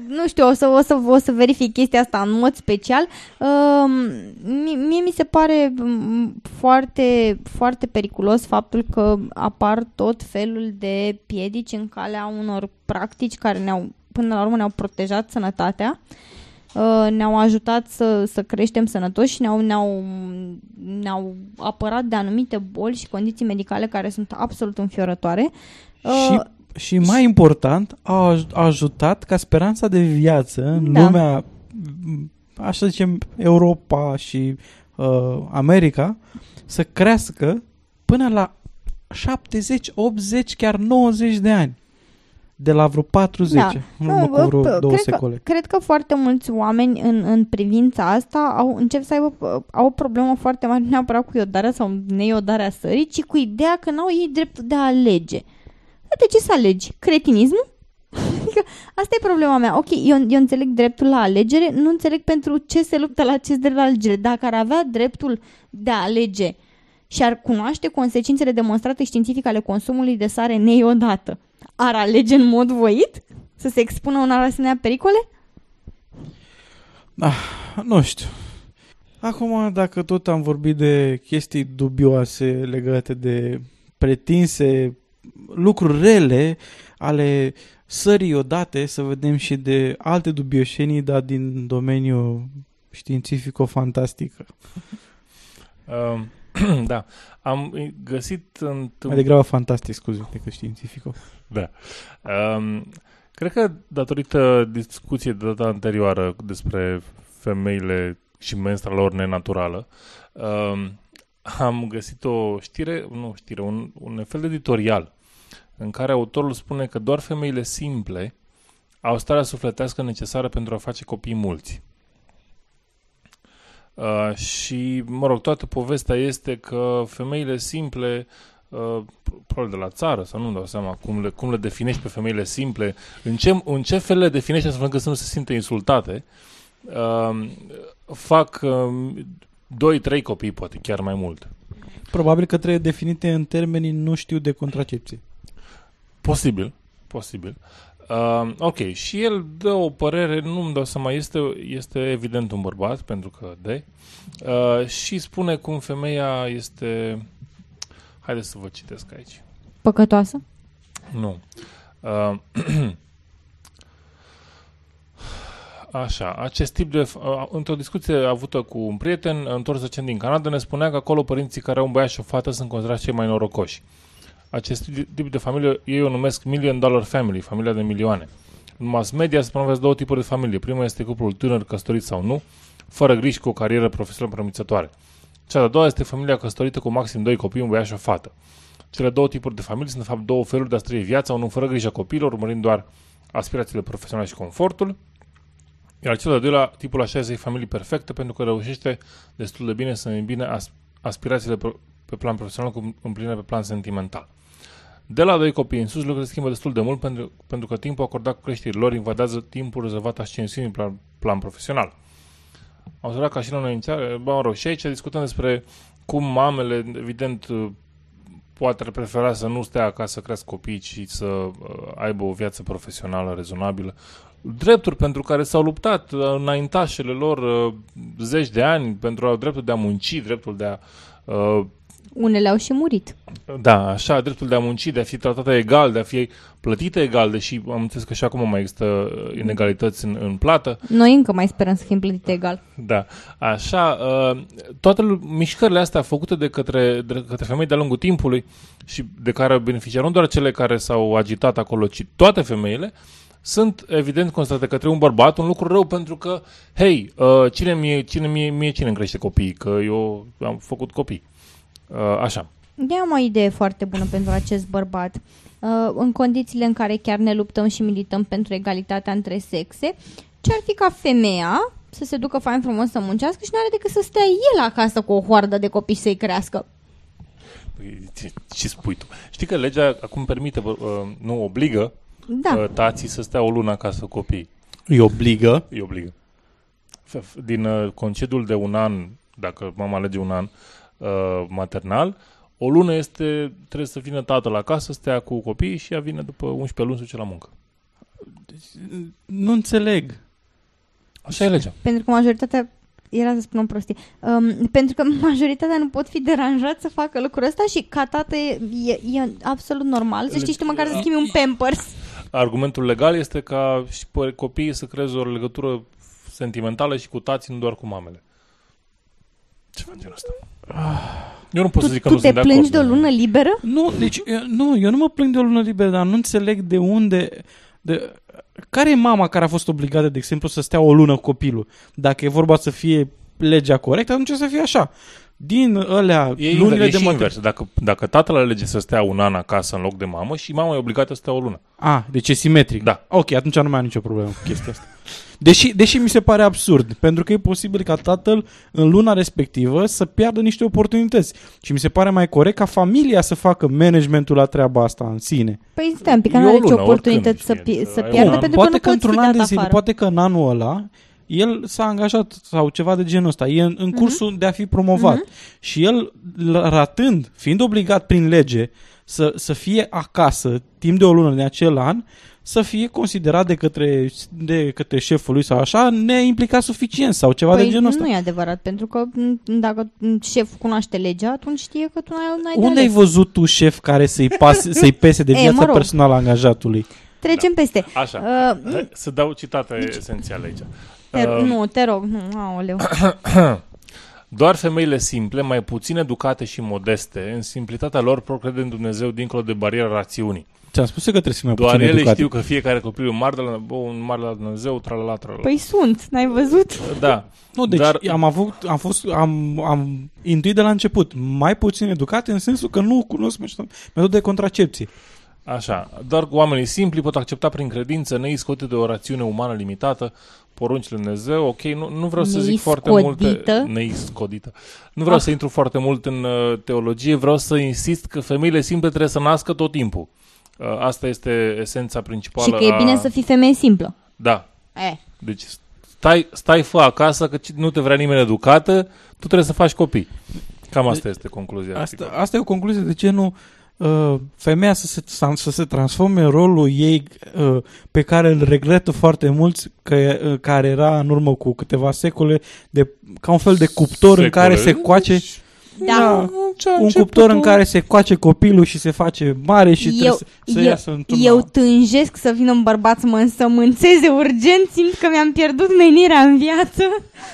nu știu, o să, o, să, o să verific chestia asta în mod special. Um, mie, mie mi se pare um, foarte, foarte periculos faptul că apar tot felul de piedici în calea unor practici care ne-au, până la urmă ne-au protejat sănătatea. Uh, ne-au ajutat să, să creștem sănătoși și ne-au, ne-au, ne-au apărat de anumite boli și condiții medicale care sunt absolut înfiorătoare. Uh, Și, și mai important, a aj- a ajutat ca speranța de viață în Da. lumea, m, așa să zicem, Europa și uh, America, să crească până la 70, 80, chiar 90 de ani. De la vreo 40, Da. în urmă cu bă, vreo bă, două cred că- secole. Cred că foarte mulți oameni în, în privința asta au, încep să aibă uh, au o problemă foarte mare nu neapărat cu iodarea sau neiodarea sării, ci cu ideea că n-au ei dreptul de a alege. Dar De ce să alegi? Cretinismul? *laughs* Adică asta e problema mea. Ok, eu, eu înțeleg dreptul la alegere, nu înțeleg pentru ce se luptă la acest drept la alegere. Dacă ar avea dreptul de a alege și ar cunoaște consecințele demonstrate științific ale consumului de sare neiodată, ar alege în mod voit să se expună unor asemenea pericole? Nu știu. Acum, dacă tot am vorbit de chestii dubioase legate de pretinse lucruri rele, ale sării odate să vedem și de alte dubioșenii, dar din domeniul științifico-fantastic. Uh, *laughs* *clears throat* da, am găsit în... Mai degrabă fantastic, scuze, decât științifico. Da. Um, cred că datorită discuției de data anterioară despre femeile și menstrua lor nenaturală, um, am găsit o știre, nu știre, un, un fel de editorial în care autorul spune că doar femeile simple au starea sufletească necesară pentru a face copii mulți. Uh, și, mă rog, toată povestea este că femeile simple, uh, probabil de la țară, sau nu dau seama cum le, cum le definești pe femeile simple, în ce, în ce fel le definești astfel încât să nu se simte insultate, uh, fac uh, 2-3 copii, poate chiar mai mult. Probabil că trebuie definite în termenii nu știu de contracepție. Posibil, posibil. Uh, ok, și el dă o părere, nu îmi dau seama, este, este evident un bărbat, pentru că de, uh, și spune cum femeia este... Haideți să vă citesc aici. Păcătoasă? Nu. Uh, *clears throat* Așa, acest tip de... Uh, într-o discuție avută cu un prieten, întors recent din Canada, ne spunea că acolo părinții care au un băiat și o fată sunt considerați cei mai norocoși. Acest tip de familie, ei o numesc Million Dollar Family, familia de milioane. În mass media se promovează două tipuri de familie. Prima este cuplul tânăr, căsătorit sau nu, fără griji cu o carieră profesională promițătoare. Cea de-a doua este familia căsătorită cu maxim doi copii, un băiat și o fată. Cele două tipuri de familie sunt, de fapt, două feluri de a trăi viața, unul fără grijă copiilor, urmărind doar aspirațiile profesionale și confortul, iar cel de-al doilea, tipul așa este familie perfectă pentru că reușește destul de bine să îmbine aspirațiile pe plan profesional cu împlinire pe plan sentimental. De la doi copii în sus, lucrurile se schimbă destul de mult pentru, pentru că timpul acordat cu creșterii lor invadează timpul rezervat ascensiunii în plan, plan profesional. Am observat ca și la noi inițial, mă rog, și aici discutăm despre cum mamele, evident, poate prefera să nu stea acasă să crească copii, ci să uh, aibă o viață profesională rezonabilă. Drepturi pentru care s-au luptat uh, înaintașele lor uh, zeci de ani pentru a dreptul de a munci, dreptul de a uh, unele au și murit. Da, așa, dreptul de a munci, de a fi tratată egal, de a fi plătită egal, deși am înțeles că și acum mai există inegalități în, în plată. Noi încă mai sperăm să fim plătite egal. Da, așa, uh, toate mișcările astea făcute de către, de către femei de-a lungul timpului și de care au beneficiat nu doar cele care s-au agitat acolo, ci toate femeile, sunt evident constatate către un bărbat un lucru rău pentru că, hei, uh, cine mie, cine mie, mie cine îmi crește copii? Că eu am făcut copii. Uh, așa. Eu am o idee foarte bună pentru acest bărbat. Uh, în condițiile în care chiar ne luptăm și milităm pentru egalitatea între sexe, ce ar fi ca femeia să se ducă fain frumos să muncească și nu are decât să stea el acasă cu o hoardă de copii să-i crească. Păi, ce spui tu? Știi că legea acum permite, uh, nu obligă da. uh, tații să stea o lună acasă cu copii. Îi obligă? Îi obligă. Din uh, concediul de un an, dacă mama alege un an, uh, uh, maternal, o lună este, trebuie să vină tatăl acasă, stea cu copiii și ea vine după 11 luni să duce la muncă. Deci, nu înțeleg. Așa e legea. Pentru că majoritatea era să spun o prostie. Um, pentru că *laughs* majoritatea nu pot fi deranjați să facă lucrul ăsta și ca tată e, e, e absolut normal să știi tu măcar să schimbi un *laughs* pampers. Argumentul legal este ca și copiii să creeze o legătură sentimentală și cu tații, nu doar cu mamele. Ce faci genul ăsta? Eu nu pot tu, să zic că tu nu te sunt de plângi acord. de o lună liberă? Nu, deci, eu, nu, eu nu mă plâng de o lună liberă, dar nu înțeleg de unde... De, care e mama care a fost obligată, de exemplu, să stea o lună cu copilul? Dacă e vorba să fie legea corectă, atunci să fie așa. Din alea E, lunile e de și mătern... invers. Dacă, dacă tatăl alege să stea un an acasă în loc de mamă și mama e obligată să stea o lună. A, deci e simetric. Da. Ok, atunci nu mai am nicio problemă cu chestia asta. Deși, deși mi se pare absurd, pentru că e posibil ca tatăl în luna respectivă să piardă niște oportunități. Și mi se pare mai corect ca familia să facă managementul la treaba asta în sine. Păi stai un pic, că E nu o are nicio lună, oportunitate să, oricând, pi- știi, să ai piardă un an. pentru poate că nu că poți într-un fi an dat de zile, afară. poate că în anul ăla el s-a angajat sau ceva de genul ăsta, e în, în cursul de a fi promovat. Și el, l- ratând, fiind obligat prin lege să, să fie acasă timp de o lună de acel an, să fie considerat de către, de către șeful lui sau așa, neimplicat suficient sau ceva de Păi genul ăsta. nu e adevărat, pentru că m, dacă șeful cunoaște legea, atunci știe că tu n-ai, n-ai de Unde ai ales. văzut tu șef care să-i, pase, *laughs* să-i pese de E, viața mă rog. personală a angajatului? Trecem peste. Așa, Uh, Hai să dau citate esențiale aici. Te, Uh, nu, te rog, nu, aoleu. *coughs* Doar femeile simple, mai puțin educate și modeste, în simplitatea lor procrede în Dumnezeu dincolo de bariera rațiunii. Ți-am spus eu că trebuie să fii mai Doar puțin ele educat. știu că fiecare copil e un mare de la, bă, un mare de la Dumnezeu, tralala, tralala. Păi sunt, n-ai văzut? da. Nu, deci Dar- Dar... am avut, am fost, am, am intuit de la început, mai puțin educat în sensul că nu cunosc metode de contracepție. Așa, doar oamenii simpli pot accepta prin credință, neiscotite de o rațiune umană limitată, poruncile Lui Dumnezeu, ok, nu, nu vreau să zic foarte multe... Neiscodită. Neiscodită. Nu vreau Ah. să intru foarte mult în uh, teologie, vreau să insist că femeile simple trebuie să nască tot timpul. Uh, asta este esența principală Și că e a... bine să fii femeie simplă. Da, E, deci stai, stai fă acasă că ci- nu te vrea nimeni educată, tu trebuie să faci copii. Cam asta este concluzia. Asta, articolului. asta e o concluzie de ce nu uh, femeia să se, să se transforme în rolul ei uh, pe care îl regretă foarte mulți, că, uh, care era în urmă cu câteva secole, de, ca un fel de cuptor în care se Secole? coace Da. un cuptor în care se coace copilul și se face mare și trebuie eu, să, să eu, iasă într-un eu tânjesc să vină un bărbat să mă însămânțeze urgent, simt că mi-am pierdut menirea în viață.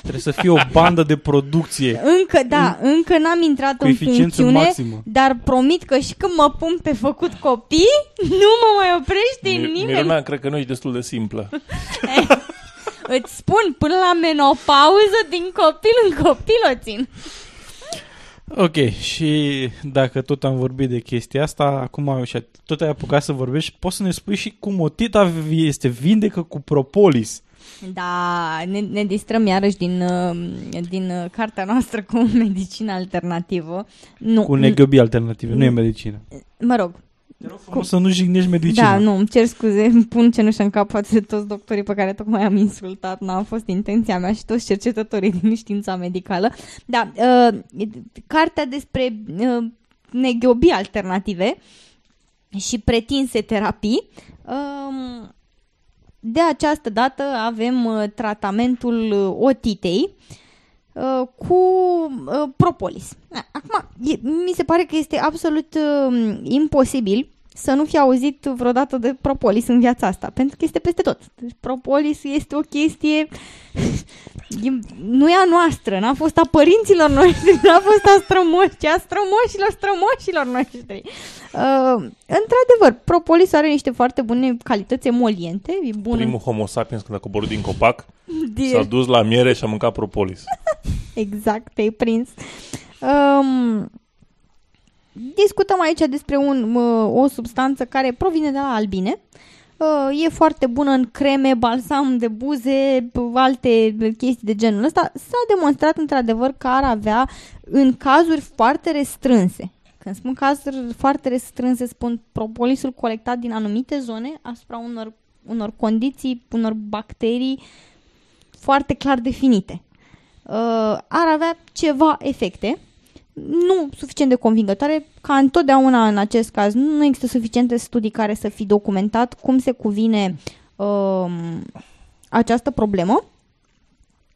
Trebuie să fie o bandă de producție Încă, da, încă n-am intrat cu în eficiență funcțiune, maximă. dar promit că și când mă pun pe făcut copii, *laughs* nu mă mai oprește Mir- nimeni. Miruna, cred că nu ești destul de simplă. *laughs* Îți spun, până la menopauză, din copil în copil o țin. Ok, și dacă tot am vorbit de chestia asta, acum și tot ai apucat să vorbești, poți să ne spui și cum o tita este vindecă cu propolis. Da, ne, ne distrăm iarăși din, uh, din uh, cartea noastră cu *laughs* medicina alternativă. Nu, Cu neghiobii alternative, nu e medicină. Mă rog, Cum să nu jignești medicina? Da, nu, îmi cer scuze, *laughs* îmi pun cenușă în cap față de toți doctorii pe care tocmai am insultat, n-a fost intenția mea și toți cercetătorii din știința medicală. Da, uh, cartea despre uh, neghiobii alternative și pretinse terapii, uh, de această dată avem uh, tratamentul uh, otitei uh, cu uh, propolis. Da, Acum, e, mi se pare că este absolut uh, imposibil să nu fi auzit vreodată de propolis în viața asta, pentru că este peste tot. Deci propolis este o chestie *laughs* e, nu e a noastră, n-a fost a părinților noștri, *laughs* n-a fost a strămoși, ci a strămoșilor strămoșilor noștri. Uh, într-adevăr, propolis are niște foarte bune calități emoliente, e bună. Primul homo sapiens când a coborât din copac de- s-a dus la miere și a mâncat propolis. *laughs* Exact, te-ai prins. Um, discutăm aici despre un, uh, o substanță care provine de la albine. Uh, e foarte bună în creme, balsam de buze, p- alte chestii de genul ăsta. S-a demonstrat într-adevăr că ar avea în cazuri foarte restrânse. Când spun cazuri foarte restrânse, spun propolisul colectat din anumite zone asupra unor, unor condiții, unor bacterii foarte clar definite uh, ar avea ceva efecte, nu suficient de convingătoare, ca întotdeauna în acest caz nu există suficiente studii care să fi documentat cum se cuvine uh, această problemă,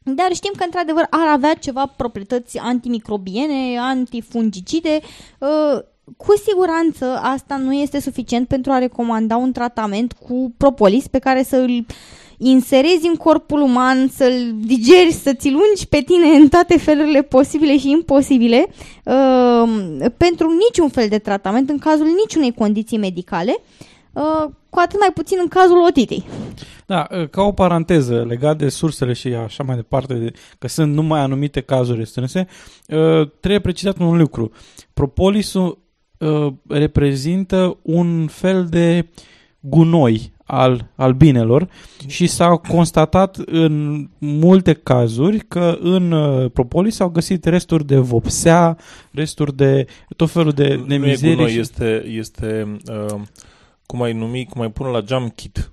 dar știm că într-adevăr ar avea ceva proprietăți antimicrobiene, antifungicide, uh, cu siguranță asta nu este suficient pentru a recomanda un tratament cu propolis pe care să îl inserezi în corpul uman, să-l digeri, să ți lungi pe tine în toate felurile posibile și imposibile uh, pentru niciun fel de tratament, în cazul niciunei condiții medicale, uh, cu atât mai puțin în cazul otitei. Da, ca o paranteză legat de sursele și așa mai departe, de- că sunt numai anumite cazuri restrânse, uh, trebuie precizat un lucru. Propolisul uh, reprezintă un fel de gunoi al albinelor și s-a constatat în multe cazuri că în uh, propolis s-au găsit resturi de vopsea, resturi de tot felul de, de nu e mizerii. gunoi, și- este, este uh, cum ai numi, cum ai pune la geam kit.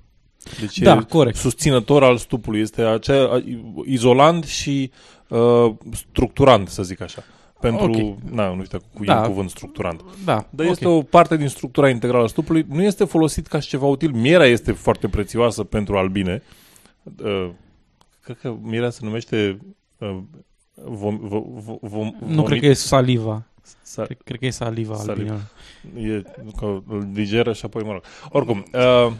Deci Da, e corect. susținător al stupului. Este acea, izolant și uh, structurant, să zic așa. Pentru, Ok. na, nu știu cu Da. da. cuvânt structurant. Da, Dar ok. este o parte din structura integrală a stupului. Nu este folosit ca și ceva util. Mierea este foarte prețioasă pentru albine. Uh, cred că mierea se numește uh, vom, vom, vom, vom, Nu cred că e saliva. Sa, Cred, cred că e saliva Saliva. albinelor. e, că îl digeră și apoi, mă rog. Oricum, uh,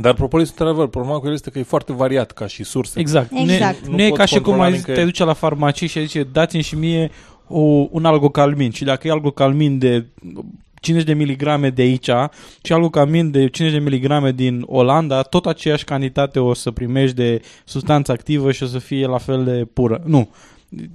dar propolisul, într-adevăr, problema cu el este că e foarte variat ca și sursă. Exact. Exact. Nu, Nu nu e poți ca și cum controla ai, nicăieri. te duce la farmacie și zice dați-mi și mie o, un algocalmin. Și dacă e algocalmin de 50 de miligrame de aici și algocalmin de 50 de miligrame din Olanda, tot aceeași cantitate o să primești de substanță activă și o să fie la fel de pură. Nu.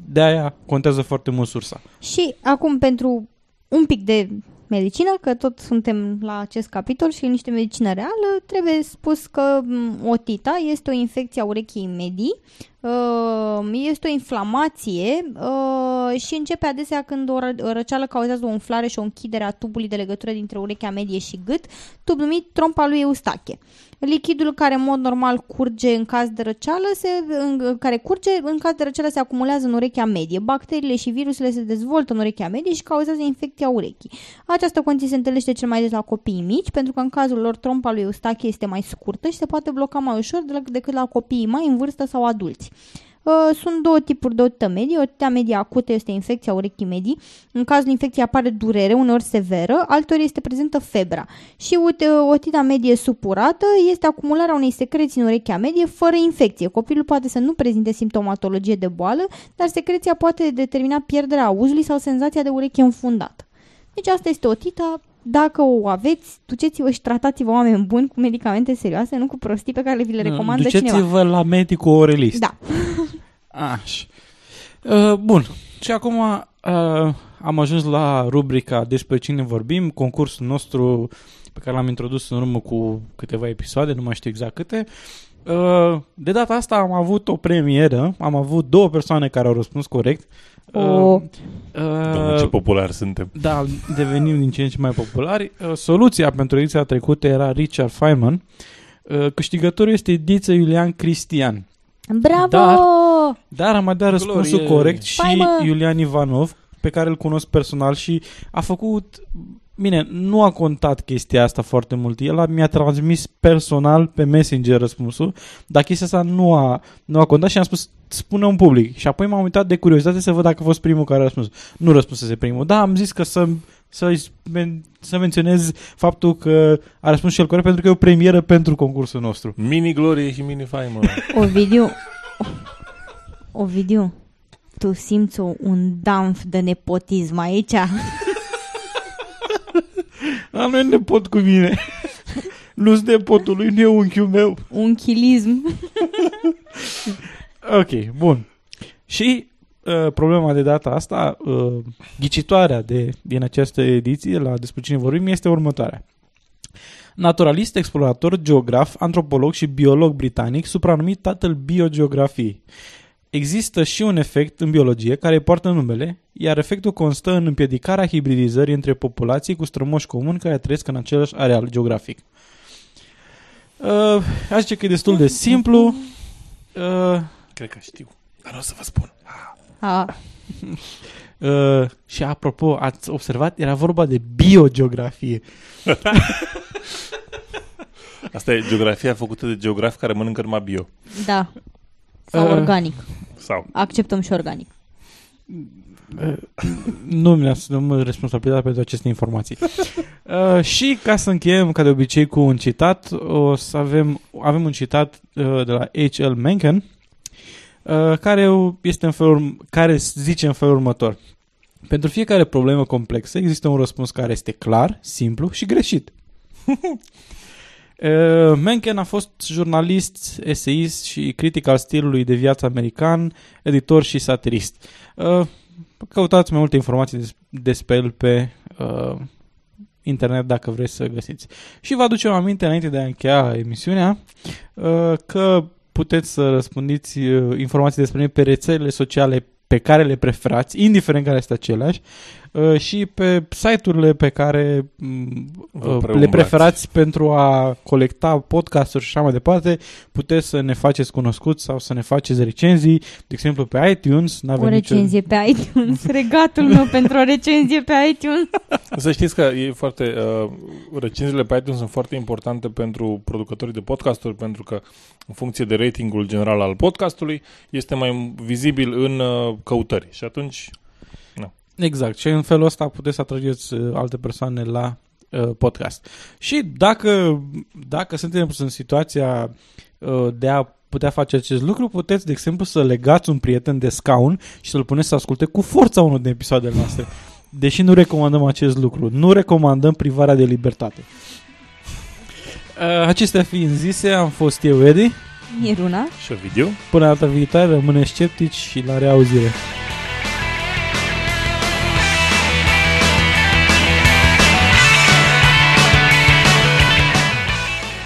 De aia contează foarte mult sursa. Și acum pentru un pic de medicină, că tot suntem la acest capitol și niște medicină reală, trebuie spus că m, otita este o infecție a urechii medii, uh, este o inflamație uh, și începe adesea când o ră- răceală cauzează o umflare și o închidere a tubului de legătură dintre urechea medie și gât, tub numit trompa lui Eustache. Lichidul care în mod normal curge în caz de răceală, se, în, care curge în caz de răceală se acumulează în urechea medie. Bacteriile și virusele se dezvoltă în urechea medie și cauzează infecția urechii. Această condiție se întâlnește cel mai des la copiii mici, pentru că în cazul lor trompa lui Eustache este mai scurtă și se poate bloca mai ușor de la- decât la copiii mai în vârstă sau adulți. Uh, Sunt două tipuri de otită medie. Otita medie acută este infecția urechii medii. În cazul infecției apare durere, uneori severă, alteori este prezentă febra. Și uite, otita medie supurată este acumularea unei secreții în urechea medie fără infecție. Copilul poate să nu prezinte simptomatologie de boală, dar secreția poate determina pierderea auzului sau senzația de ureche înfundată. Deci asta este otita. Dacă o aveți, duceți-vă și tratați-vă oameni buni cu medicamente serioase, nu cu prostii pe care vi le recomandă cineva. Duceți-vă la medicul orelist. Da. *laughs* Așa. Uh, bun. Și acum uh, am ajuns la rubrica despre cine vorbim, concursul nostru pe care l-am introdus în urmă cu câteva episoade, nu mai știu exact câte. Uh, de data asta am avut o premieră, am avut două persoane care au răspuns corect. Uh, O. Doamne, ce popular suntem. da, devenim din ce în ce mai populari. Uh, Soluția pentru ediția trecută era Richard Feynman. Uh, Câștigătorul este Diță Iulian Cristian. Bravo! Dar- Dar am mai dat răspunsul Glorie! corect și Hai, mă! Iulian Ivanov, pe care îl cunosc personal și a făcut... Bine, nu a contat chestia asta foarte mult. El a, mi-a transmis personal pe Messenger răspunsul, dar chestia asta nu a, nu a contat și am spus spune un public. Și apoi m-am uitat de curiozitate să văd dacă a fost primul care a răspuns. Nu răspunsese primul. Da, am zis că să, să, să menționez faptul că a răspuns și el corect pentru că e o premieră pentru concursul nostru. Mini glorie și mini faimă. *laughs* Ovidiu, Ovidiu, tu simți o, un damf de nepotism aici? Dar nu e nepot cu mine. *laughs* Nu sunt nepotul lui, nu e unchiul meu. Un chilism? *laughs* Ok, bun. Și uh, problema de data asta, uh, ghicitoarea de, din această ediție, la despre cine vorbim, este următoarea. Naturalist, explorator, geograf, antropolog și biolog britanic, supranumit tatăl biogeografiei. Există și un efect în biologie care îi poartă numele, iar efectul constă în împiedicarea hibridizării între populații cu strămoși comuni care trăiesc în același areal geografic. Uh, aș zice că e destul de simplu. Uh, Cred că știu, dar nu o să vă spun. A, *laughs* Uh, și apropo, ați observat, era vorba de biogeografie. *laughs* Asta e geografia făcută de geografi care mănâncă numai bio. da. Sau Uh. organic. Sau Acceptăm și organic. Nu mi asum responsabilitatea pentru aceste informații. Uh, și ca să încheiem, ca de obicei, cu un citat, o să avem, avem un citat uh, de la H.L. Mencken, uh, care este în felul, care zice în felul următor. Pentru fiecare problemă complexă există un răspuns care este clar, simplu și greșit. *laughs* Uh, Mencken a fost jurnalist, eseist și critic al stilului de viață american, editor și satirist. Uh, căutați mai multe informații des- despre el pe uh, internet dacă vreți să găsiți. Și vă aducem aminte înainte de a încheia emisiunea uh, că puteți să răspundiți uh, informații despre noi pe rețelele sociale pe care le preferați, indiferent care este aceleași. Uh, și pe site-urile pe care mm, Vă uh, le preumbrați. preferați pentru a colecta podcasturi și așa mai departe, puteți să ne faceți cunoscuți sau să ne faceți recenzii, de exemplu pe iTunes. O N-avem nicio... recenzie pe iTunes. *laughs* Regatul meu pentru o recenzie pe iTunes. Să știți că e foarte, uh, recenziile pe iTunes sunt foarte importante pentru producătorii de podcasturi, pentru că în funcție de ratingul general al podcastului, este mai vizibil în uh, căutări. Și atunci, Exact. Și în felul ăsta puteți să atrageți uh, alte persoane la uh, podcast. Și dacă, dacă suntem în situația uh, de a putea face acest lucru, puteți, de exemplu, să legați un prieten de scaun și să-l puneți să asculte cu forța unul din episoadele noastre. Deși nu recomandăm acest lucru. Nu recomandăm privarea de libertate. Uh, acestea fiind zise, am fost eu, Edi. Miruna. și video. Până data viitoare, rămâne sceptici și la reauzire.